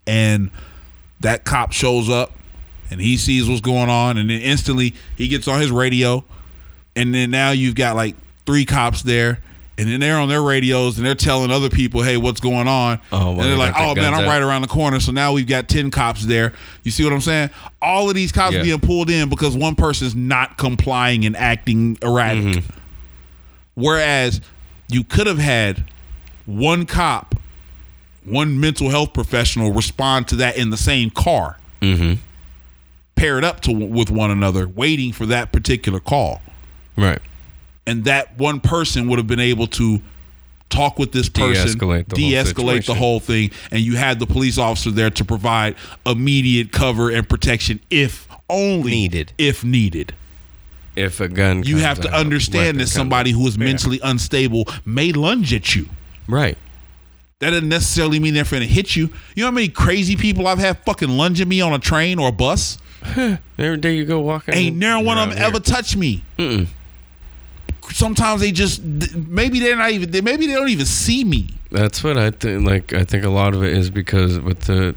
and that cop shows up and he sees what's going on, and then instantly he gets on his radio, and then now you've got like three cops there. And then they're on their radios and they're telling other people, "Hey, what's going on?" Oh, well, and they they're like, "Oh man, I'm out." right around the corner." So now we've got ten cops there. You see what I'm saying? All of these cops Yeah. being pulled in because one person's not complying and acting erratic. Mm-hmm. Whereas you could have had one cop, one mental health professional respond to that in the same car, Mm-hmm. paired up to with one another, waiting for that particular call, Right. and that one person would have been able to talk with this person, De-escalate the whole de-escalate the whole thing, and you had the police officer there to provide immediate cover and protection if only Needed. if needed. If a gun, You have to out, understand that somebody who is Yeah. mentally unstable may lunge at you. right. That doesn't necessarily mean they're going to hit you. You know how many crazy people I've had fucking lunge at me on a train or a bus? Every day you go walking, Ain't never one of them ever touched me. Mm-mm. Sometimes they just maybe they're not even maybe they don't even see me. That's what I think. Like I think a lot of it is because with the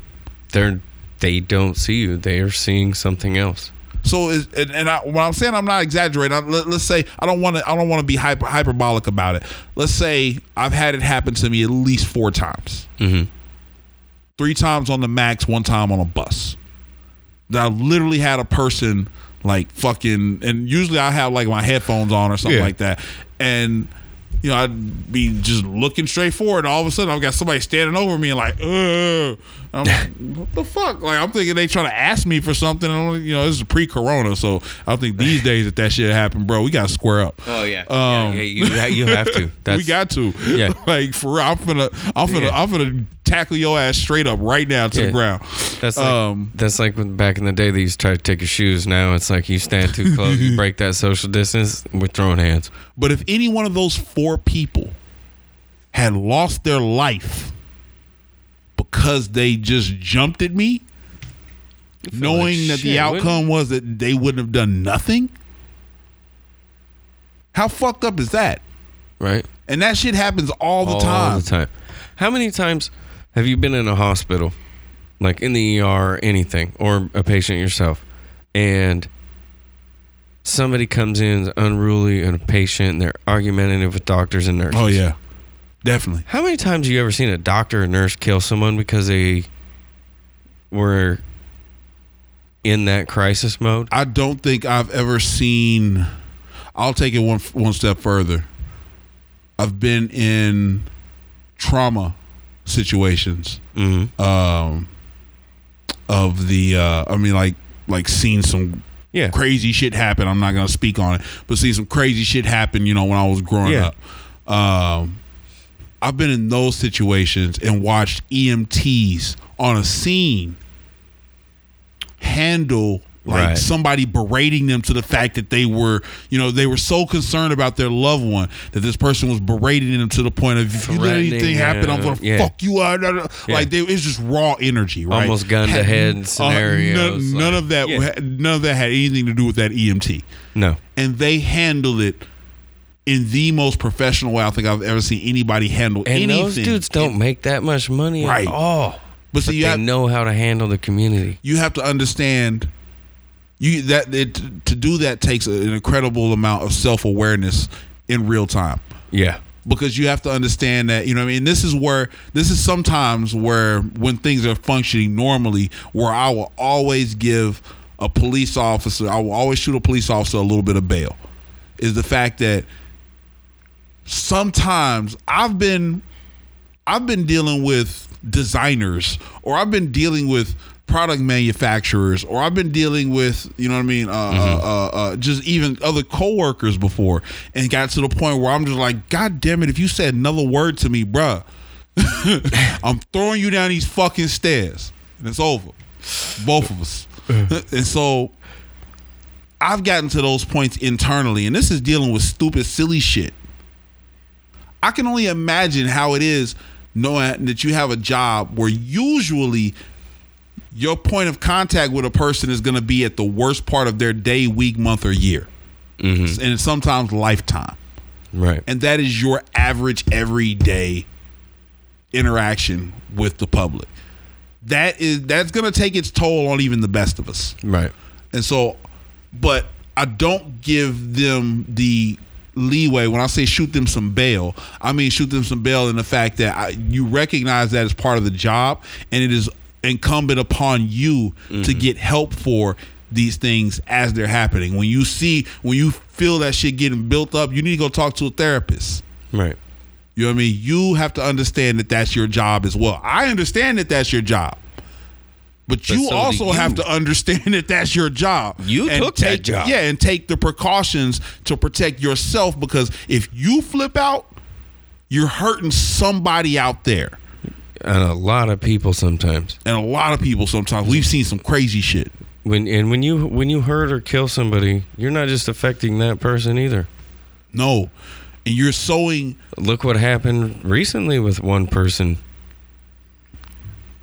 they're they don't see you. They are seeing something else. So is, and, and I, when I'm saying I'm not exaggerating, I, let, us say I don't want to I don't want to be hyper, hyperbolic about it. Let's say I've had it happen to me at least four times. Mm-hmm. Three times on the max, one time on a bus. That I literally had a person like fucking, and usually I have like my headphones on or something Yeah. like that, and you know I'd be just looking straight forward, and all of a sudden I've got somebody standing over me and like, Ugh. I'm like, what the fuck? Like I'm thinking they trying to ask me for something. You know, this is pre-corona, so I think these days if that shit happened, bro, we got to square up. Oh yeah, Um, yeah, you you have to. we got to. Yeah. like for real. I'm finna, I'm finna, Yeah. I'm finna tackle your ass straight up right now to Yeah. the ground. That's like, um, that's like when back in the day they used to try to take your shoes. Now it's like you stand too close, you break that social distance. We're throwing hands. But if any one of those four people had lost their life because they just jumped at me, knowing like that shit, the outcome was that they wouldn't have done nothing, how fucked up is that? Right. And that shit happens all the All time. All the time. How many times have you been in a hospital, like in the ER or anything, or a patient yourself, and somebody comes in unruly and a patient, and they're argumentative with doctors and nurses? Oh yeah, definitely. How many times have you ever seen a doctor or nurse kill someone because they were in that crisis mode? I don't think I've ever seen. I'll take it one one step further. I've been in trauma situations Mm-hmm. um, of the. Uh, I mean, like like seen some Yeah. crazy shit happen. I'm not gonna speak on it, but see some crazy shit happen. You know, when I was growing Yeah. up. Um, I've been in those situations and watched EMTs on a scene handle like Right. somebody berating them to the fact that they were, you know, they were so concerned about their loved one that this person was berating them to the point of if you let anything happen, I'm gonna yeah. fuck you out. Yeah. Like they, it's just raw energy, right? Almost gun to head uh, scenarios, none, none like- of that. Yeah. None of that had anything to do with that EMT No. and they handled it in the most professional way I think I've ever seen anybody handle And anything. those dudes don't make that much money Right. at all. but so But you they have, know how to handle the community. you have to understand You that it, to do that takes an incredible amount of self awareness in real time Yeah. because you have to understand that you know what I mean this is where this is sometimes where when things are functioning normally where I will always give a police officer I will always shoot a police officer a little bit of bail is the fact that sometimes I've been I've been dealing with designers or I've been dealing with product manufacturers or I've been dealing with you know what I mean uh, uh, uh, uh, just even other coworkers before. And got to the point where I'm just like god damn it if you said another word to me bruh I'm throwing you down these fucking stairs. And it's over. Both of us. And so I've gotten to those points internally and this is dealing with stupid silly shit I can only imagine how it is knowing that you have a job where usually your point of contact with a person is going to be at the worst part of their day, week, month, or year, mm-hmm. and sometimes lifetime. Right. And that is your average everyday interaction with the public. That is that's going to take its toll on even the best of us. Right. And so, but I don't give them the leeway when I say shoot them some bail. I mean shoot them some bail in the fact that I, you recognize that as part of the job, and it is incumbent upon you to mm-hmm. get help for these things as they're happening. When you see, when you feel that shit getting built up, you need to go talk to a therapist. Right. You know what I mean? You have to understand that that's your job as well. I understand that that's your job. But But you so also you. have to understand that that's your job. You and took that take, job. Yeah, and take the precautions to protect yourself because if you flip out, you're hurting somebody out there. And a lot of people sometimes. And a lot of people sometimes. We've seen some crazy shit. When and when you when you hurt or kill somebody, you're not just affecting that person either. No. And you're sowing Look what happened recently with one person.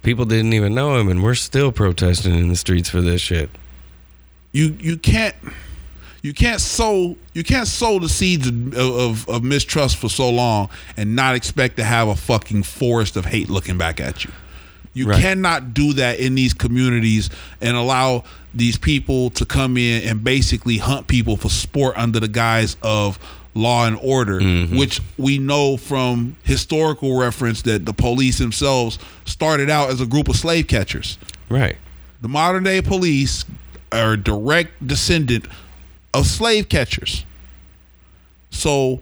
People didn't even know him and we're still protesting in the streets for this shit. you you can't you can't sow you can't sow the seeds of, of, of mistrust for so long and not expect to have a fucking forest of hate looking back at you. You Right. cannot do that in these communities and allow these people to come in and basically hunt people for sport under the guise of law and order, which we know from historical reference that the police themselves started out as a group of slave catchers Right. the modern day police are a direct descendant of slave catchers. So,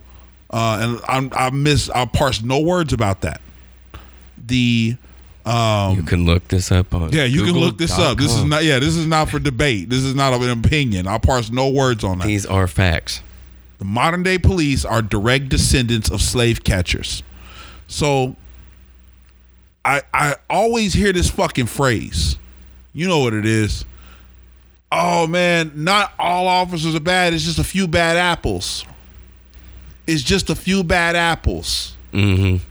uh, and I'm, I miss, I parse no words about that. The, um, You can look this up on yeah, you can look this up. This is not, yeah, this is not for debate. This is not an opinion. I parse no words on that. These are facts. The modern day police are direct descendants of slave catchers. So I I always hear this fucking phrase. You know what it is. Oh man, not all officers are bad. It's just a few bad apples. It's just a few bad apples. Mm-hmm.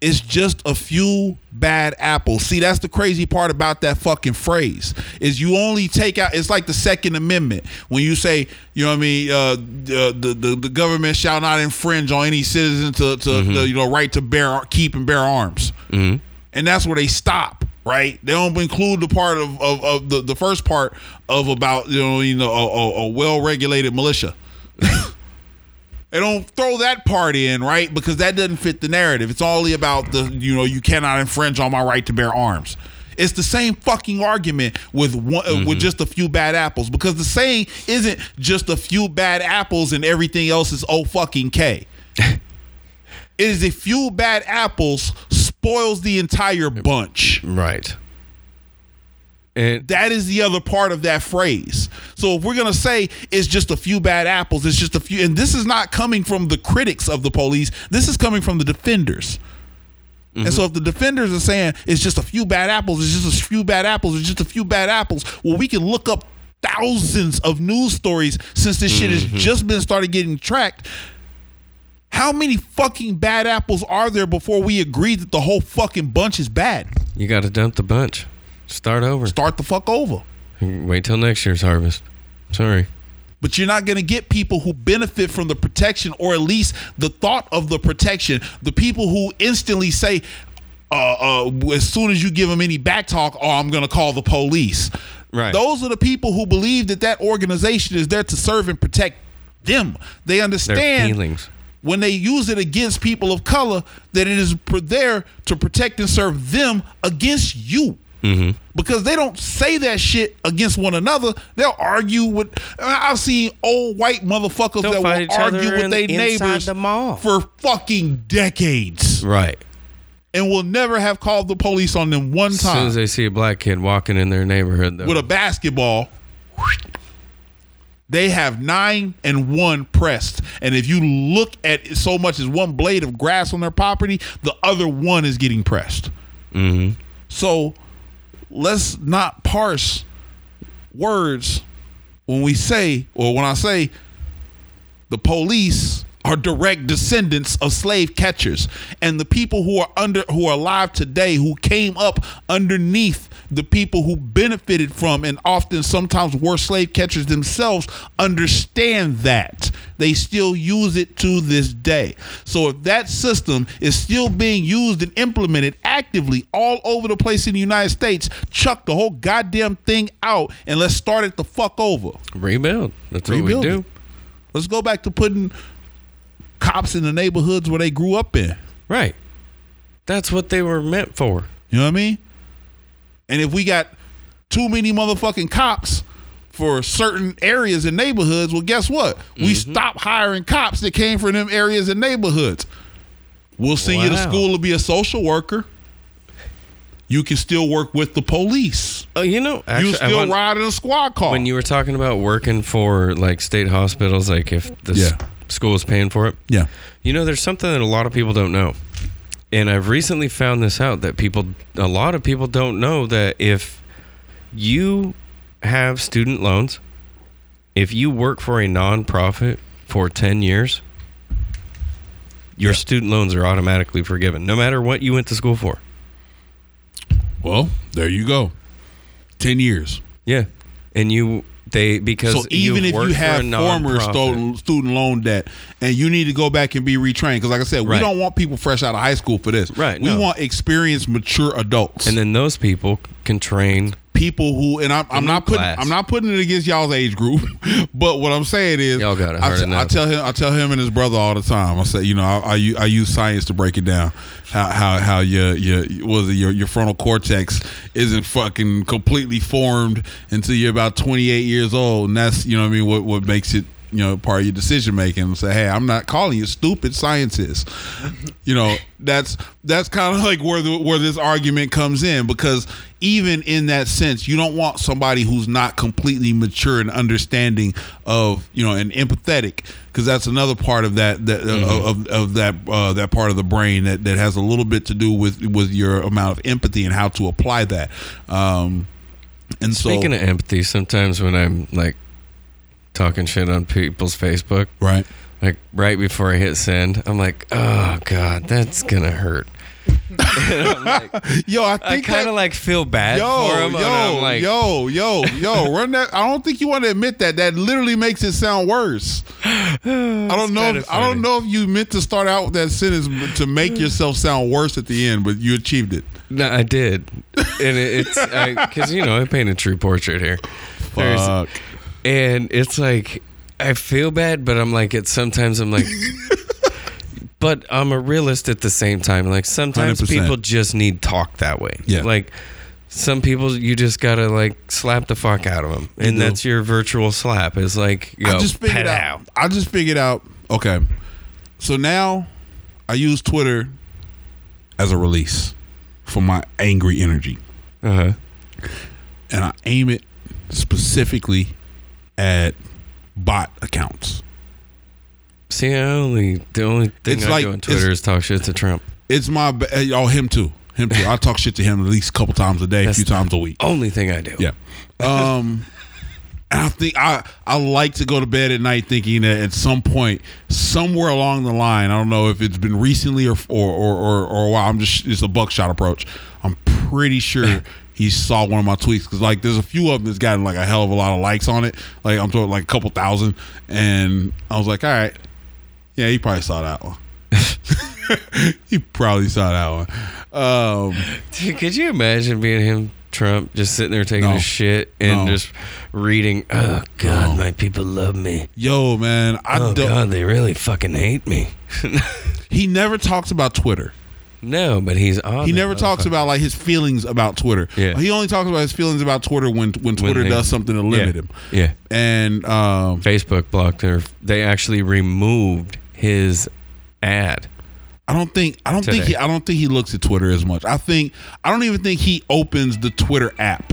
It's just a few bad apples. See, that's the crazy part about that fucking phrase is you only take out. It's like the Second Amendment when you say, you know what I mean, uh, the, the the government shall not infringe on any citizen to to the, you know right to bear keep and bear arms, Mm-hmm. and that's where they stop. Right, they don't include the part of, of, of the, the first part of about you know you know a, a, a well regulated militia. They don't throw that part in, right? Because that doesn't fit the narrative. It's only about the, you know, you cannot infringe on my right to bear arms. It's the same fucking argument with one, uh, with just a few bad apples because the saying isn't just a few bad apples and everything else is oh fucking K. it is a few bad apples spoils the entire bunch. Right. And That is the other part of that phrase. So if we're gonna say it's just a few bad apples, it's just a few, and this is not coming from the critics of the police. This is coming from the defenders. And mm-hmm. so if the defenders are saying it's just a few bad apples, it's just a few bad apples, it's just a few bad apples, well, we can look up thousands of news stories since this shit has mm-hmm. just been started getting tracked. How many fucking bad apples are there before we agree that the whole fucking bunch is bad? you got to dump the bunch. Start over. Start the fuck over. Wait till next year's harvest. Sorry. but you're not going to get people who benefit from the protection or at least the thought of the protection the people who instantly say uh, uh, as soon as you give them any back talk oh i'm going to call the police Right. Those are the people who believe that that organization is there to serve and protect them. They Their understand feelings. when they use it against people of color that it is there to protect and serve them against you. Mm-hmm. Because they don't say that shit against one another. They'll argue with. I've seen old white motherfuckers They'll that fight will argue with their neighbors the mall. for fucking decades Right. and will never have called the police on them one time. As soon time as they see a black kid walking in their neighborhood, though, with a basketball. They have nine and one pressed. And if you look at so much as one blade of grass on their property, the other one is getting pressed. Mhm. So let's not parse words when we say, or when I say the police are direct descendants of slave catchers. And the people who are under who are alive today who came up underneath the people who benefited from and often sometimes were slave catchers themselves understand that they still use it to this day so if that system is still being used and implemented actively all over the place in the United States chuck the whole goddamn thing out and let's start it the fuck over rebuild. That's what Rebuild we do. it. Let's go back to putting cops in the neighborhoods where they grew up in. Right. That's what they were meant for. You know what I mean? And if we got too many motherfucking cops for certain areas and neighborhoods, well, guess what? We Mm-hmm. stop hiring cops that came from them areas and neighborhoods. We'll send you to school to be a social worker. You can still work with the police. Oh, you know, actually, you still want- ride in a squad car. when you were talking about working for like state hospitals, like if the s- school is paying for it, yeah. you know, there's something that a lot of people don't know. And I've recently found this out that people, a lot of people don't know that if you have student loans, if you work for a nonprofit for 10 years, your student loans are automatically forgiven, no matter what you went to school for. Well, there you go. 10 years. Yeah. And you, they, because So even if you have former student student loan debt and you need to go back and be retrained, because like I said, we don't want people fresh out of high school for this. Right, We no. want experienced, mature adults. And then those people can train people who and I'm, I'm not putting class. I'm not putting it against y'all's age group, but what I'm saying is Y'all got I, t- I tell him I tell him and his brother all the time. I say you know I use science to break it down. How how how your your was it your your frontal cortex isn't fucking completely formed until you're about 28 years old, and that's you know what I mean what what makes it you know part of your decision making and say hey i'm not calling you stupid science is you know that's that's kind of like where the where this argument comes in because even in that sense you don't want somebody who's not completely mature and understanding of you know and empathetic because that's another part of that that Mm-hmm. of, of that uh, that part of the brain that that has a little bit to do with with your amount of empathy and how to apply that um and so Speaking of empathy, sometimes when I'm like talking shit on people's Facebook, right, like right before I hit send, I'm like, oh god, that's gonna hurt. Like, yo i I kind of like feel bad yo, for him. yo, like, yo, yo, yo, run that. I don't think you want to admit that. That literally makes it sound worse. I don't know. If, I don't know if you meant to start out with that sentence to make yourself sound worse at the end, but you achieved it. no, I did, and it, it's because you know I paint a true portrait here. There's- Fuck. And it's like I feel bad, but I'm like it's sometimes I'm like but I'm a realist at the same time. Like sometimes 100%. people just need talk that way. Yeah. Like some people you just gotta like slap the fuck out of them, and that's your virtual slap. Is like yo, I just figured out. I just figured out. Okay, so now I use Twitter as a release for my angry energy, Uh huh. and I aim it specifically at bot accounts. See, I only the only thing It's I like- do on Twitter is talk shit to Trump. It's my oh him too, him too. I talk shit to him at least a couple times a day, a few times a week. Only thing I do. Yeah. Um I think I I like to go to bed at night thinking that at some point, somewhere along the line, I don't know if it's been recently or or or or, or a while. I'm just it's a buckshot approach. I'm pretty sure he saw one of my tweets because like there's a few of them that's gotten like a hell of a lot of likes on it. Like I'm talking like a couple thousand, and I was like, all right, yeah, he probably saw that one. he probably saw that one. Um, Dude, could you imagine being him Trump just sitting there taking No. a shit and No. just reading. Oh God, my people love me. Yo, man, I oh don't. God, they really fucking hate me. He never talks about Twitter. No, but he's on. He never talks about like his feelings about Twitter. Yeah. He only talks about his feelings about Twitter when when Twitter they- does something to limit yeah. him. Yeah. And um, Facebook blocked her. They actually removed his ad. I don't think I don't think he I don't think he looks at Twitter as much. I think I don't even think he opens the Twitter app.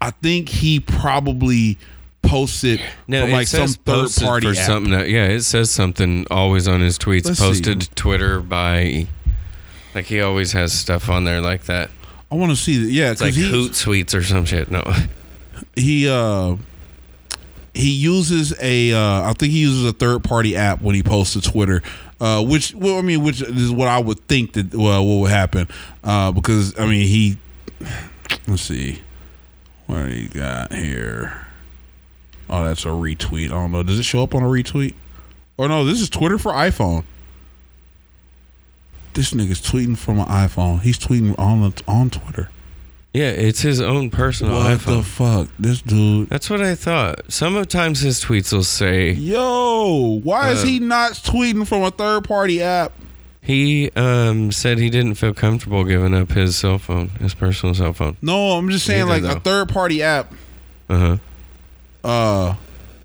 I think he probably posts it No, from like some third party for app. something. That, yeah, it says something always on his tweets. Let's posted to Twitter by, like he always has stuff on there like that. I want to see that. Yeah, It's like he Hootsuite or some shit. No, he uh he uses a uh I think he uses a third party app when he posts to Twitter. Uh, which well, I mean, which is what I would think that well, what would happen? Uh, because I mean, he let's see, what do you got here? Oh, that's a retweet. I don't know. Does it show up on a retweet? Or no, this is Twitter for iPhone. This nigga's tweeting from an iPhone. He's tweeting on the, on Twitter. yeah, it's his own personal What iPhone. the fuck, this dude? That's what I thought. Sometimes his tweets will say Yo, why is Uh, he not tweeting from a third party app? he um, said he didn't feel comfortable giving up his cell phone, his personal cell phone. No, I'm just saying Neither, like a third party app. Uh huh. Uh,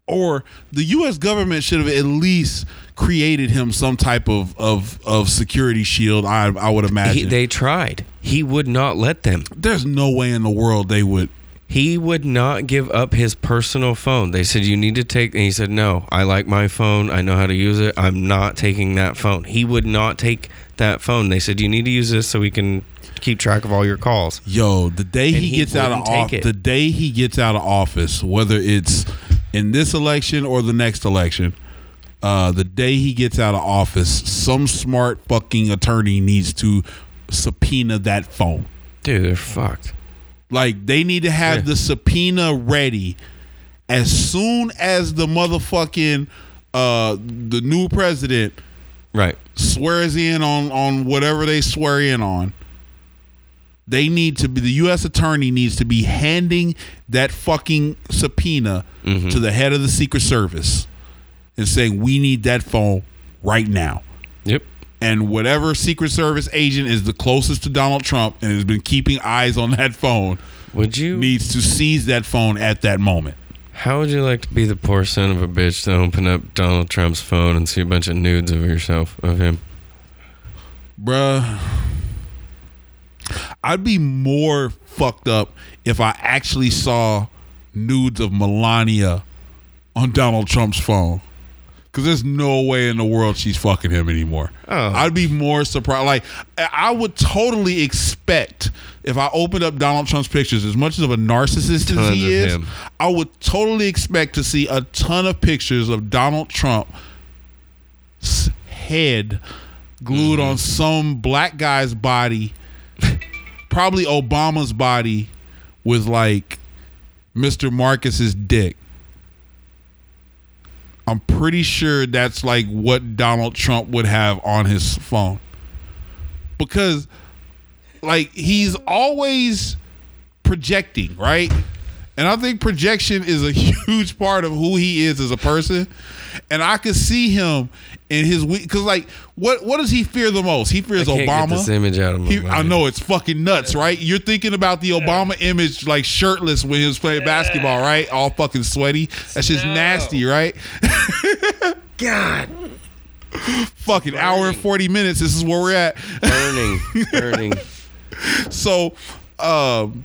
or the U.S. government should have at least created him some type of of, of security shield. I I would He, imagine. they tried. He would not let them. There's no way in the world they would. He would not give up his personal phone. They said you need to take and he said no. I like my phone. I know how to use it. I'm not taking that phone. He would not take that phone. They said you need to use this so we can keep track of all your calls. Yo, the day he, he gets out of office, the day he gets out of office, whether it's in this election or the next election, uh, the day he gets out of office, some smart fucking attorney needs to subpoena that phone. Dude, they're fucked. Like they need to have Yeah. the subpoena ready as soon as the motherfucking uh the new president Right. swears in on on whatever they swear in on. They need to be the U.S. attorney needs to be handing that fucking subpoena Mm-hmm. to the head of the Secret Service and saying we need that phone right now. Yep. And whatever Secret Service agent is the closest to Donald Trump and has been keeping eyes on that phone Would you needs to seize that phone at that moment. How would you like to be the poor son of a bitch to open up Donald Trump's phone and see a bunch of nudes of yourself of him? Bruh. I'd be more fucked up if I actually saw nudes of Melania on Donald Trump's phone. Cause there's no way in the world she's fucking him anymore. Oh. I'd be more surprised. Like I would totally expect if I opened up Donald Trump's pictures, as much of a narcissist as he is, him. I would totally expect to see a ton of pictures of Donald Trump's head glued Mm-hmm. on some black guy's body, probably Obama's body, with like Mr. Marcus's dick. I'm pretty sure that's like what Donald Trump would have on his phone. Because like he's always projecting, right? And I think projection is a huge part of who he is as a person. And I could see him in his week because, like, what what does he fear the most? He fears I can't Obama. get this image out of my He, mind. I know it's fucking nuts, right? You're thinking about the Obama image, like shirtless when he was playing basketball, right? All fucking sweaty. That's just nasty, right? God. fucking hour and forty minutes. This is where we're at. Burning. Burning. so, um,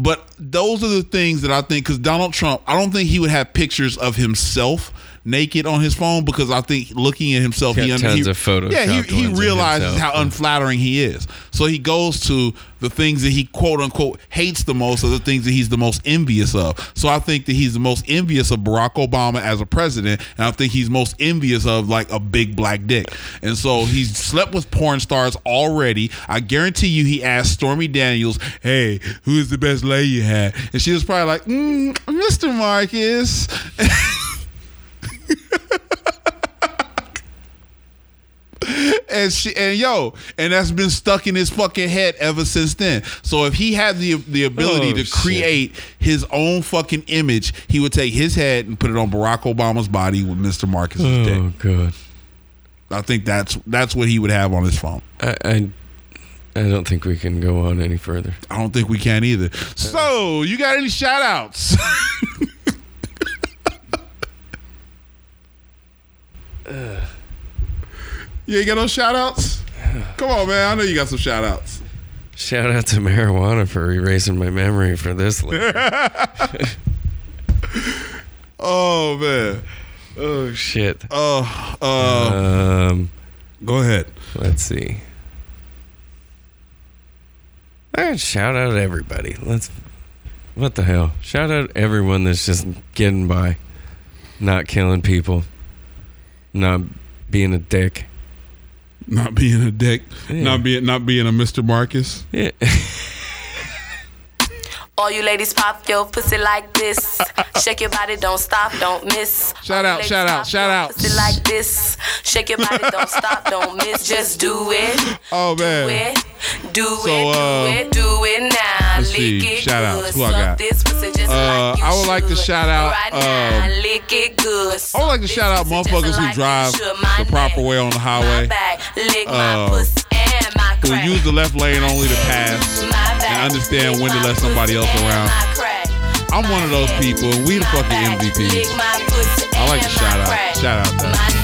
but those are the things that I think because Donald Trump, I don't think he would have pictures of himself naked on his phone because I think looking at himself, he, un- tons he- of photoshopped Yeah, he, he realizes how unflattering he is. So he goes to the things that he quote unquote hates the most, are the things that he's the most envious of. So I think that he's the most envious of Barack Obama as a president, and I think he's most envious of like a big black dick. And so he's slept with porn stars already. I guarantee you, he asked Stormy Daniels, "Hey, who is the best lay you had?" And she was probably like, mm, "Mr. Marcus." and she, and yo, and that's been stuck in his fucking head ever since then. So if he had the the ability Oh, to shit. create his own fucking image, he would take his head and put it on Barack Obama's body with Mr. Marcus's oh, dick. Oh god. I think that's that's what he would have on his phone. I, I I don't think we can go on any further. I don't think we can either. So, you got any shout outs? you ain't got no shout outs? Come on, man. I know you got some shout outs. Shout out to marijuana for erasing my memory for this. Oh, man. oh shit. Oh, uh, Um, go ahead. let's see. I shout out everybody. Let's. What the hell? Shout out everyone that's just getting by, not killing people, not being a dick. Not being a dick. Yeah. Not being not being a Mr. Marcus. Yeah. All you ladies pop your pussy like this. Shake your body, don't stop, don't miss. Shout out, shout out, shout out. Pussy like this. Shake your body, don't stop, don't miss. Just do it. Oh Do man. it. Do So, it. uh, do it. Do it now. let's see. Lick it Shout out. Who I got? This pussy just Uh, like I would like to shout out, Right now, um, lick it good. I would like to shout out motherfuckers who drive you should. My the proper way on the highway. lick Uh, my pussy my Who use the left lane only to pass and understand when to let somebody else around. I'm one of those people. We the fucking MVPs. I like to shout out. Shout out that.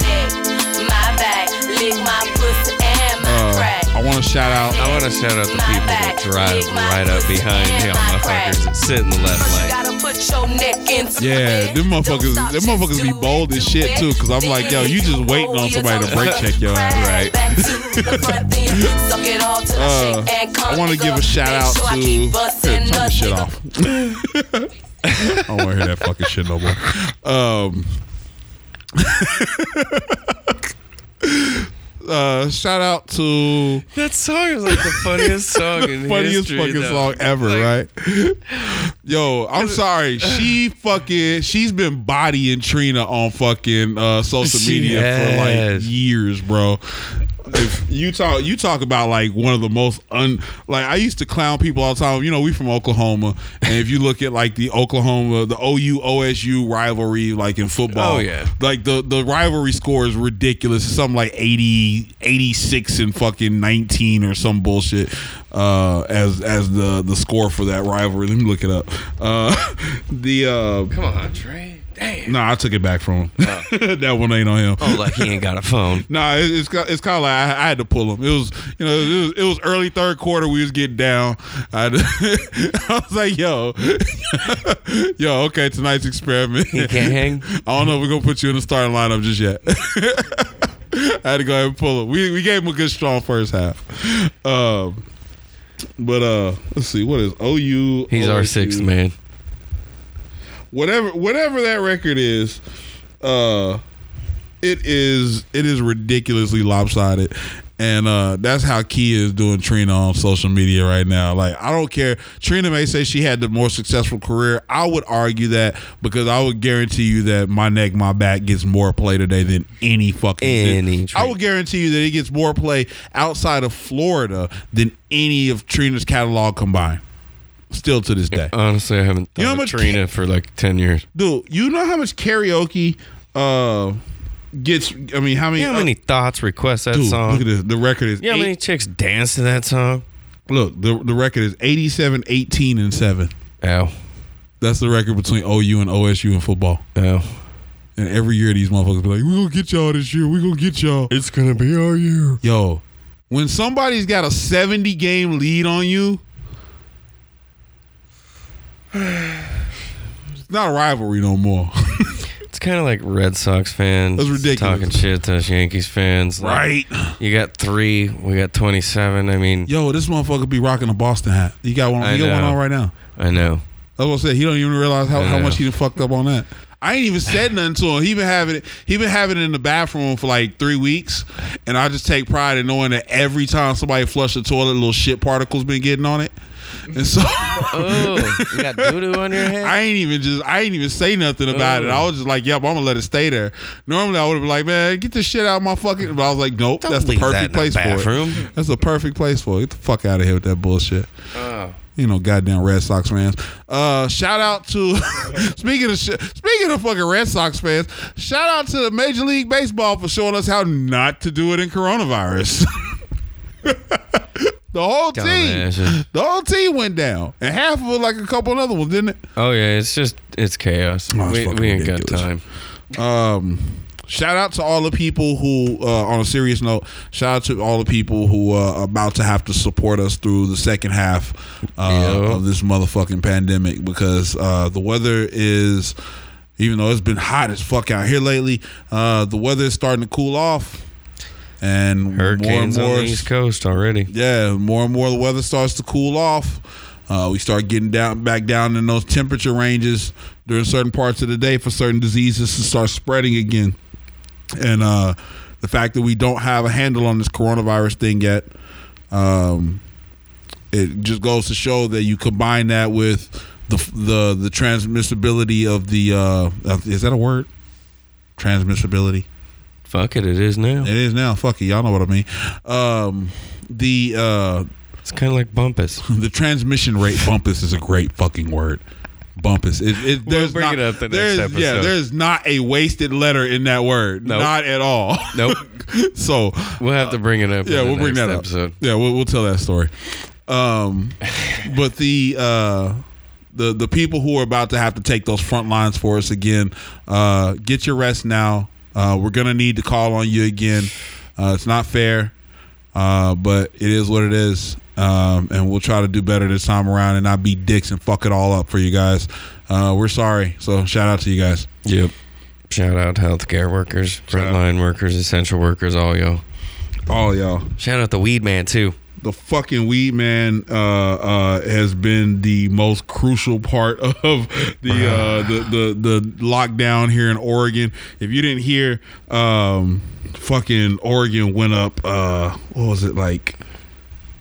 I want to shout out. I want to shout out the people that drive right up behind y'all motherfuckers that sit in the left lane. Gotta put your neck into Yeah, them motherfuckers, them motherfuckers be bold as shit too. Cause I'm like, yo, you just waiting on somebody to brake check your ass, right? Back the front, then suck it all till I Uh, shake and come I want to give a shout out to. I Here, turn this shit off. I don't want to hear that fucking shit no more. Um, uh, shout out to That song is like the funniest song in funniest history. fucking though. song ever, right? Yo, I'm sorry. She fucking she's been bodying Trina on fucking uh, social media for like years, bro. If you talk you talk about like one of the most un like I used to clown people all the time. You know, we from Oklahoma, and if you look at like the Oklahoma, the OU OSU rivalry, like in football, Oh, yeah. like the the rivalry score is ridiculous. It's something like 80, 86 and fucking nineteen or some bullshit. Uh, as as the the score for that rivalry. Let me look it up. Uh, the uh, Come on, Trey. Damn. no, I took it back from him. that one ain't on him. Oh, like he ain't got a phone. Nah, it, it's it's kind of like I, I had to pull him. It was you know it was, it was early third quarter. We was getting down. I, I was like, yo, yo, okay, tonight's experiment. He can't hang. I don't know if we're gonna put you in the starting lineup just yet. I had to go ahead and pull him. We we gave him a good strong first half. Um, but uh, let's see what is OU. He's our sixth man. Whatever whatever that record is uh it is it is ridiculously lopsided and uh that's how Khia is doing Trina on social media right now. Like I don't care. Trina may say she had the more successful career. I would argue that because I would guarantee you that my neck, my back gets more play today than any fucking Any I would guarantee you that it gets more play outside of Florida than any of Trina's catalog combined. Still to this day. Honestly, I haven't thought You know how of much Trina for like ten years. Dude, you know how much karaoke uh gets I mean how many You know how many thoughts request that dude, song? look at this. The record is You know how many chicks dance to that song? look, the the record is 87, 18, and 7. Ow. That's the record between OU and OSU in football. Ow. And every year these motherfuckers be like, we gonna get y'all this year. We gonna get y'all. It's gonna be our year. Yo, when somebody's got a 70 game lead on you, it's not a rivalry no more. It's kind of like Red Sox fans. That's ridiculous. Talking shit to us Yankees fans. Like, right. You got three. We got twenty-seven. I mean, Yo, this motherfucker be rocking a Boston hat. You got one, I you got one on right now. I know. That's what I said. He don't even realize how, how much he done fucked up on that. I ain't even said nothing to him. He been having it. He been having it in the bathroom for like three weeks, and I just take pride in knowing that every time somebody flush the toilet, little shit particles been getting on it. And so Oh, you got doo doo on your head. I ain't even just I ain't even say nothing about it. I was just like, yep, I'm gonna let it stay there. Normally I would have been like, man, get this shit out of my fucking but I was like, nope, Don't that's the leave that perfect the place for it. That's the perfect place for it. Get the fuck out of here with that bullshit. Oh. You know, goddamn Red Sox fans. Uh, shout out to speaking of sh- speaking of fucking Red Sox fans. Shout out to the Major League Baseball for showing us how not to do it in coronavirus. the whole team, the whole team went down, and half of it like a couple other ones, didn't it? Oh yeah, it's just it's chaos. Oh, it's we, we ain't got time. Um, shout out to all the people who, uh, on a serious note, shout out to all the people who are about to have to support us through the second half uh, Yeah. of this motherfucking pandemic because uh, the weather is, even though it's been hot as fuck out here lately, uh, the weather is starting to cool off. And Hurricanes more and more, on the East Coast already. yeah, more and more the weather starts to cool off. Uh, we start getting down back down in those temperature ranges during certain parts of the day for certain diseases to start spreading again. And uh, the fact that we don't have a handle on this coronavirus thing yet, um, it just goes to show that you combine that with the the the transmissibility of the uh, is that a word? Transmissibility. Fuck it, it is now. It is now. Fuck it, y'all know what I mean. Um, the uh, It's kind of like Bumpus. the transmission rate bumpus is a great fucking word. Bumpus. It, it, We'll there's bring not, it up the next there's, Yeah, there's not a wasted letter in that word. Nope. Not at all. Nope. so We'll have to bring it up. yeah, in the we'll bring that episode. up. Yeah, we'll, we'll tell that story. Um, but the uh, the the people who are about to have to take those front lines for us again, uh, get your rest now. Uh, we're gonna need to call on you again. Uh, it's not fair, uh, but it is what it is. Um, and we'll try to do better this time around and not be dicks and fuck it all up for you guys. Uh, we're sorry. So shout out to you guys. Yep. Shout out healthcare workers, frontline workers, essential workers, all y'all. All y'all. Shout out the weed man too. The fucking weed man uh, uh, has been the most crucial part of the, uh, the the the lockdown here in Oregon. If you didn't hear, um, fucking Oregon went up. Uh, what was it like?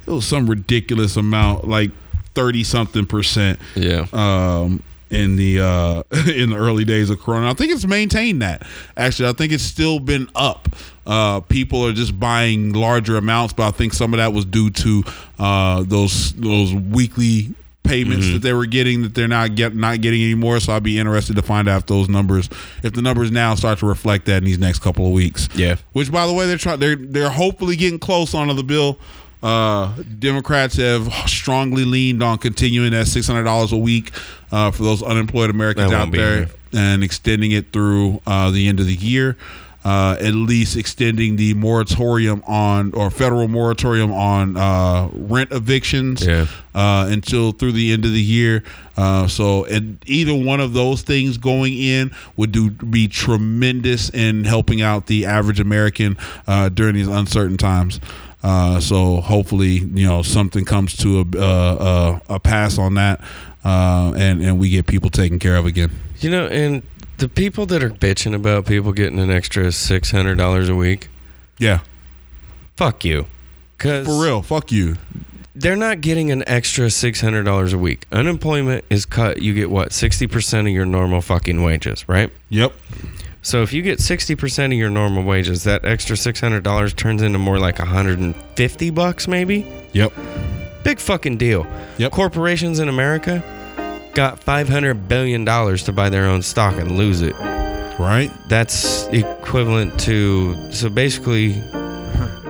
It was some ridiculous amount, like thirty something percent. Yeah. Um, in the uh, in the early days of Corona, I think it's maintained that. Actually, I think it's still been up. Uh, people are just buying larger amounts, but I think some of that was due to uh, those those weekly payments that they were getting that they're not get not getting anymore. So I'd be interested to find out if those numbers, if the numbers now start to reflect that in these next couple of weeks. Yeah. Which, by the way, they're trying. They're they're hopefully getting close onto the bill. Uh, Democrats have strongly leaned on continuing that six hundred dollars a week uh, for those unemployed Americans out there, and extending it through uh, the end of the year. Uh, at least extending the moratorium on or federal moratorium on uh, rent evictions Yeah. uh, until through the end of the year. Uh, so, and either one of those things going in would do be tremendous in helping out the average American uh, during these uncertain times. Uh, so, hopefully, you know, something comes to a uh, a, a pass on that, uh, and and we get people taken care of again. You know, and the people that are bitching about people getting an extra six hundred dollars a week, Yeah, fuck you. Cause for real. Fuck you. they're not getting an extra six hundred dollars a week. Unemployment is cut. You get what sixty percent of your normal fucking wages, right? Yep. So if you get sixty percent of your normal wages, that extra six hundred dollars turns into more like hundred and fifty bucks, maybe. Yep. Big fucking deal. Yep. Corporations in America got five hundred billion dollars to buy their own stock and lose it. Right. That's equivalent to so basically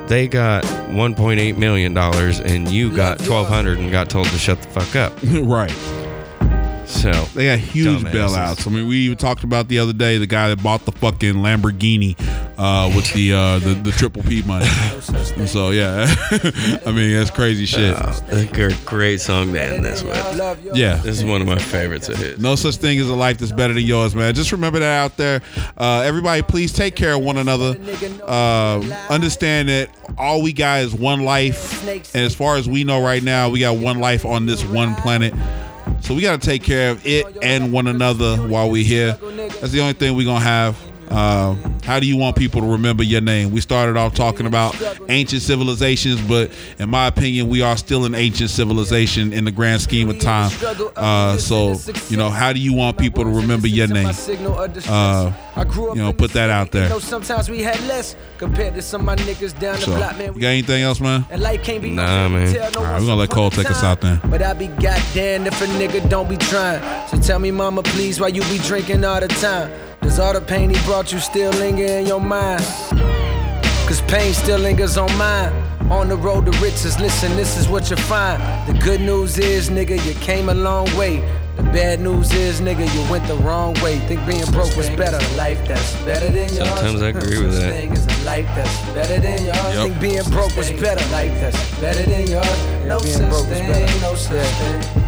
they got 1.8 million dollars and you got 1200 and got told to shut the fuck up. right. So They got huge Dumbasses. bailouts. I mean, we even talked about the other day the guy that bought the fucking Lamborghini uh, with the, uh, the the triple P money. So yeah, I mean that's crazy shit. a great song to end this with. Yeah. This is one of my favorites of his. No such thing as a life that's better than yours, man. Just remember that out there. Uh, everybody, please take care of one another. Uh, understand that all we got is one life. And as far as we know right now, we got one life on this one planet. So we got to take care of it and one another while we're here. That's the only thing we're going to have. Uh, how do you want people to remember your name? We started off talking about ancient civilizations, but in my opinion, we are still an ancient civilization in the grand scheme of time. Uh, so, you know, how do you want people to remember your name? Uh, you know, put that out there. sometimes we had less compared to some of my niggas down the block, man. you got anything else, man? And life can't be Nah, man. All right, we're gonna let Cole take us out then. But I be goddamn if a nigga don't be trying. So tell me, mama, please, why you be drinking all the time? Does all the pain he brought you still linger in your mind? Cause pain still lingers on mine. On the road to riches, listen, this is what you find. The good news is, nigga, you came a long way. The bad news is, nigga, you went the wrong way. Think being broke was better. Life that's better than yours. Sometimes I agree with Such that. thing as a life that's better than yours. Yep. Think being broke was better. Life that's better than yours. No being broke was better. No such thing.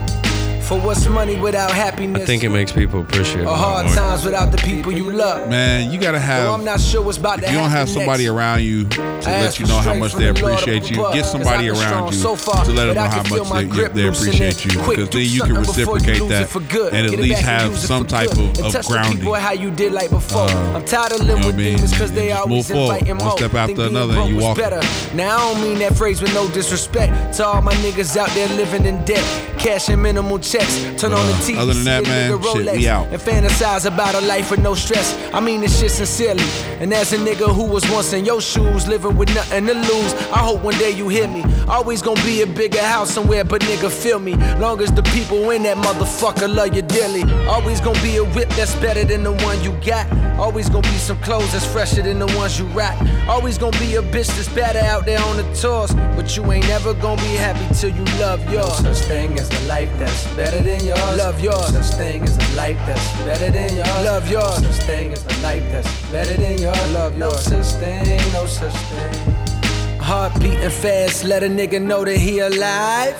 For what's money without happiness? I think it makes people appreciate it a or hard more. times without the people you love. Man, you gotta So have. I'm not sure what's about If to you don't have somebody next. around you to I let you know how much they appreciate you, Get somebody around you so far, to let them know how much my they, they appreciate you, because then you can something you reciprocate that for good. and at Get least have some type of, And of grounding. people how you did like before. Uh, I'm tired of know living what I with mean? demons cause they just always move forward, one step after another, and you walk. better. Now I don't mean that phrase with no disrespect to all my niggas out there living in debt, cashing minimal checks. Turn on the Uh, TV, other than that, a man, nigga shit, we out. and fantasize about a life with no stress. I mean this shit sincerely. And as a nigga who was once in your shoes, living with nothing to lose, I hope one day you hear me. Always gonna be a bigger house somewhere, but nigga, feel me. Long as the people in that motherfucker love you dearly. Always gonna be a whip that's better than the one you got. Always gonna be some clothes that's fresher than the ones you rock. Always gonna be a bitch that's better out there on the tours. But you ain't never gonna be happy till you love yours. No such thing as a life that's better than yours. Love yours. Such thing as a life that's better than yours. Love yours. Such thing as a life that's better than yours. Love yours. No such thing. No such thing. Heart beating fast, let a nigga know that he alive.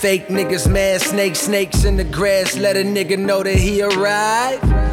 Fake niggas, mad snakes, snakes in the grass, let a nigga know that he arrived.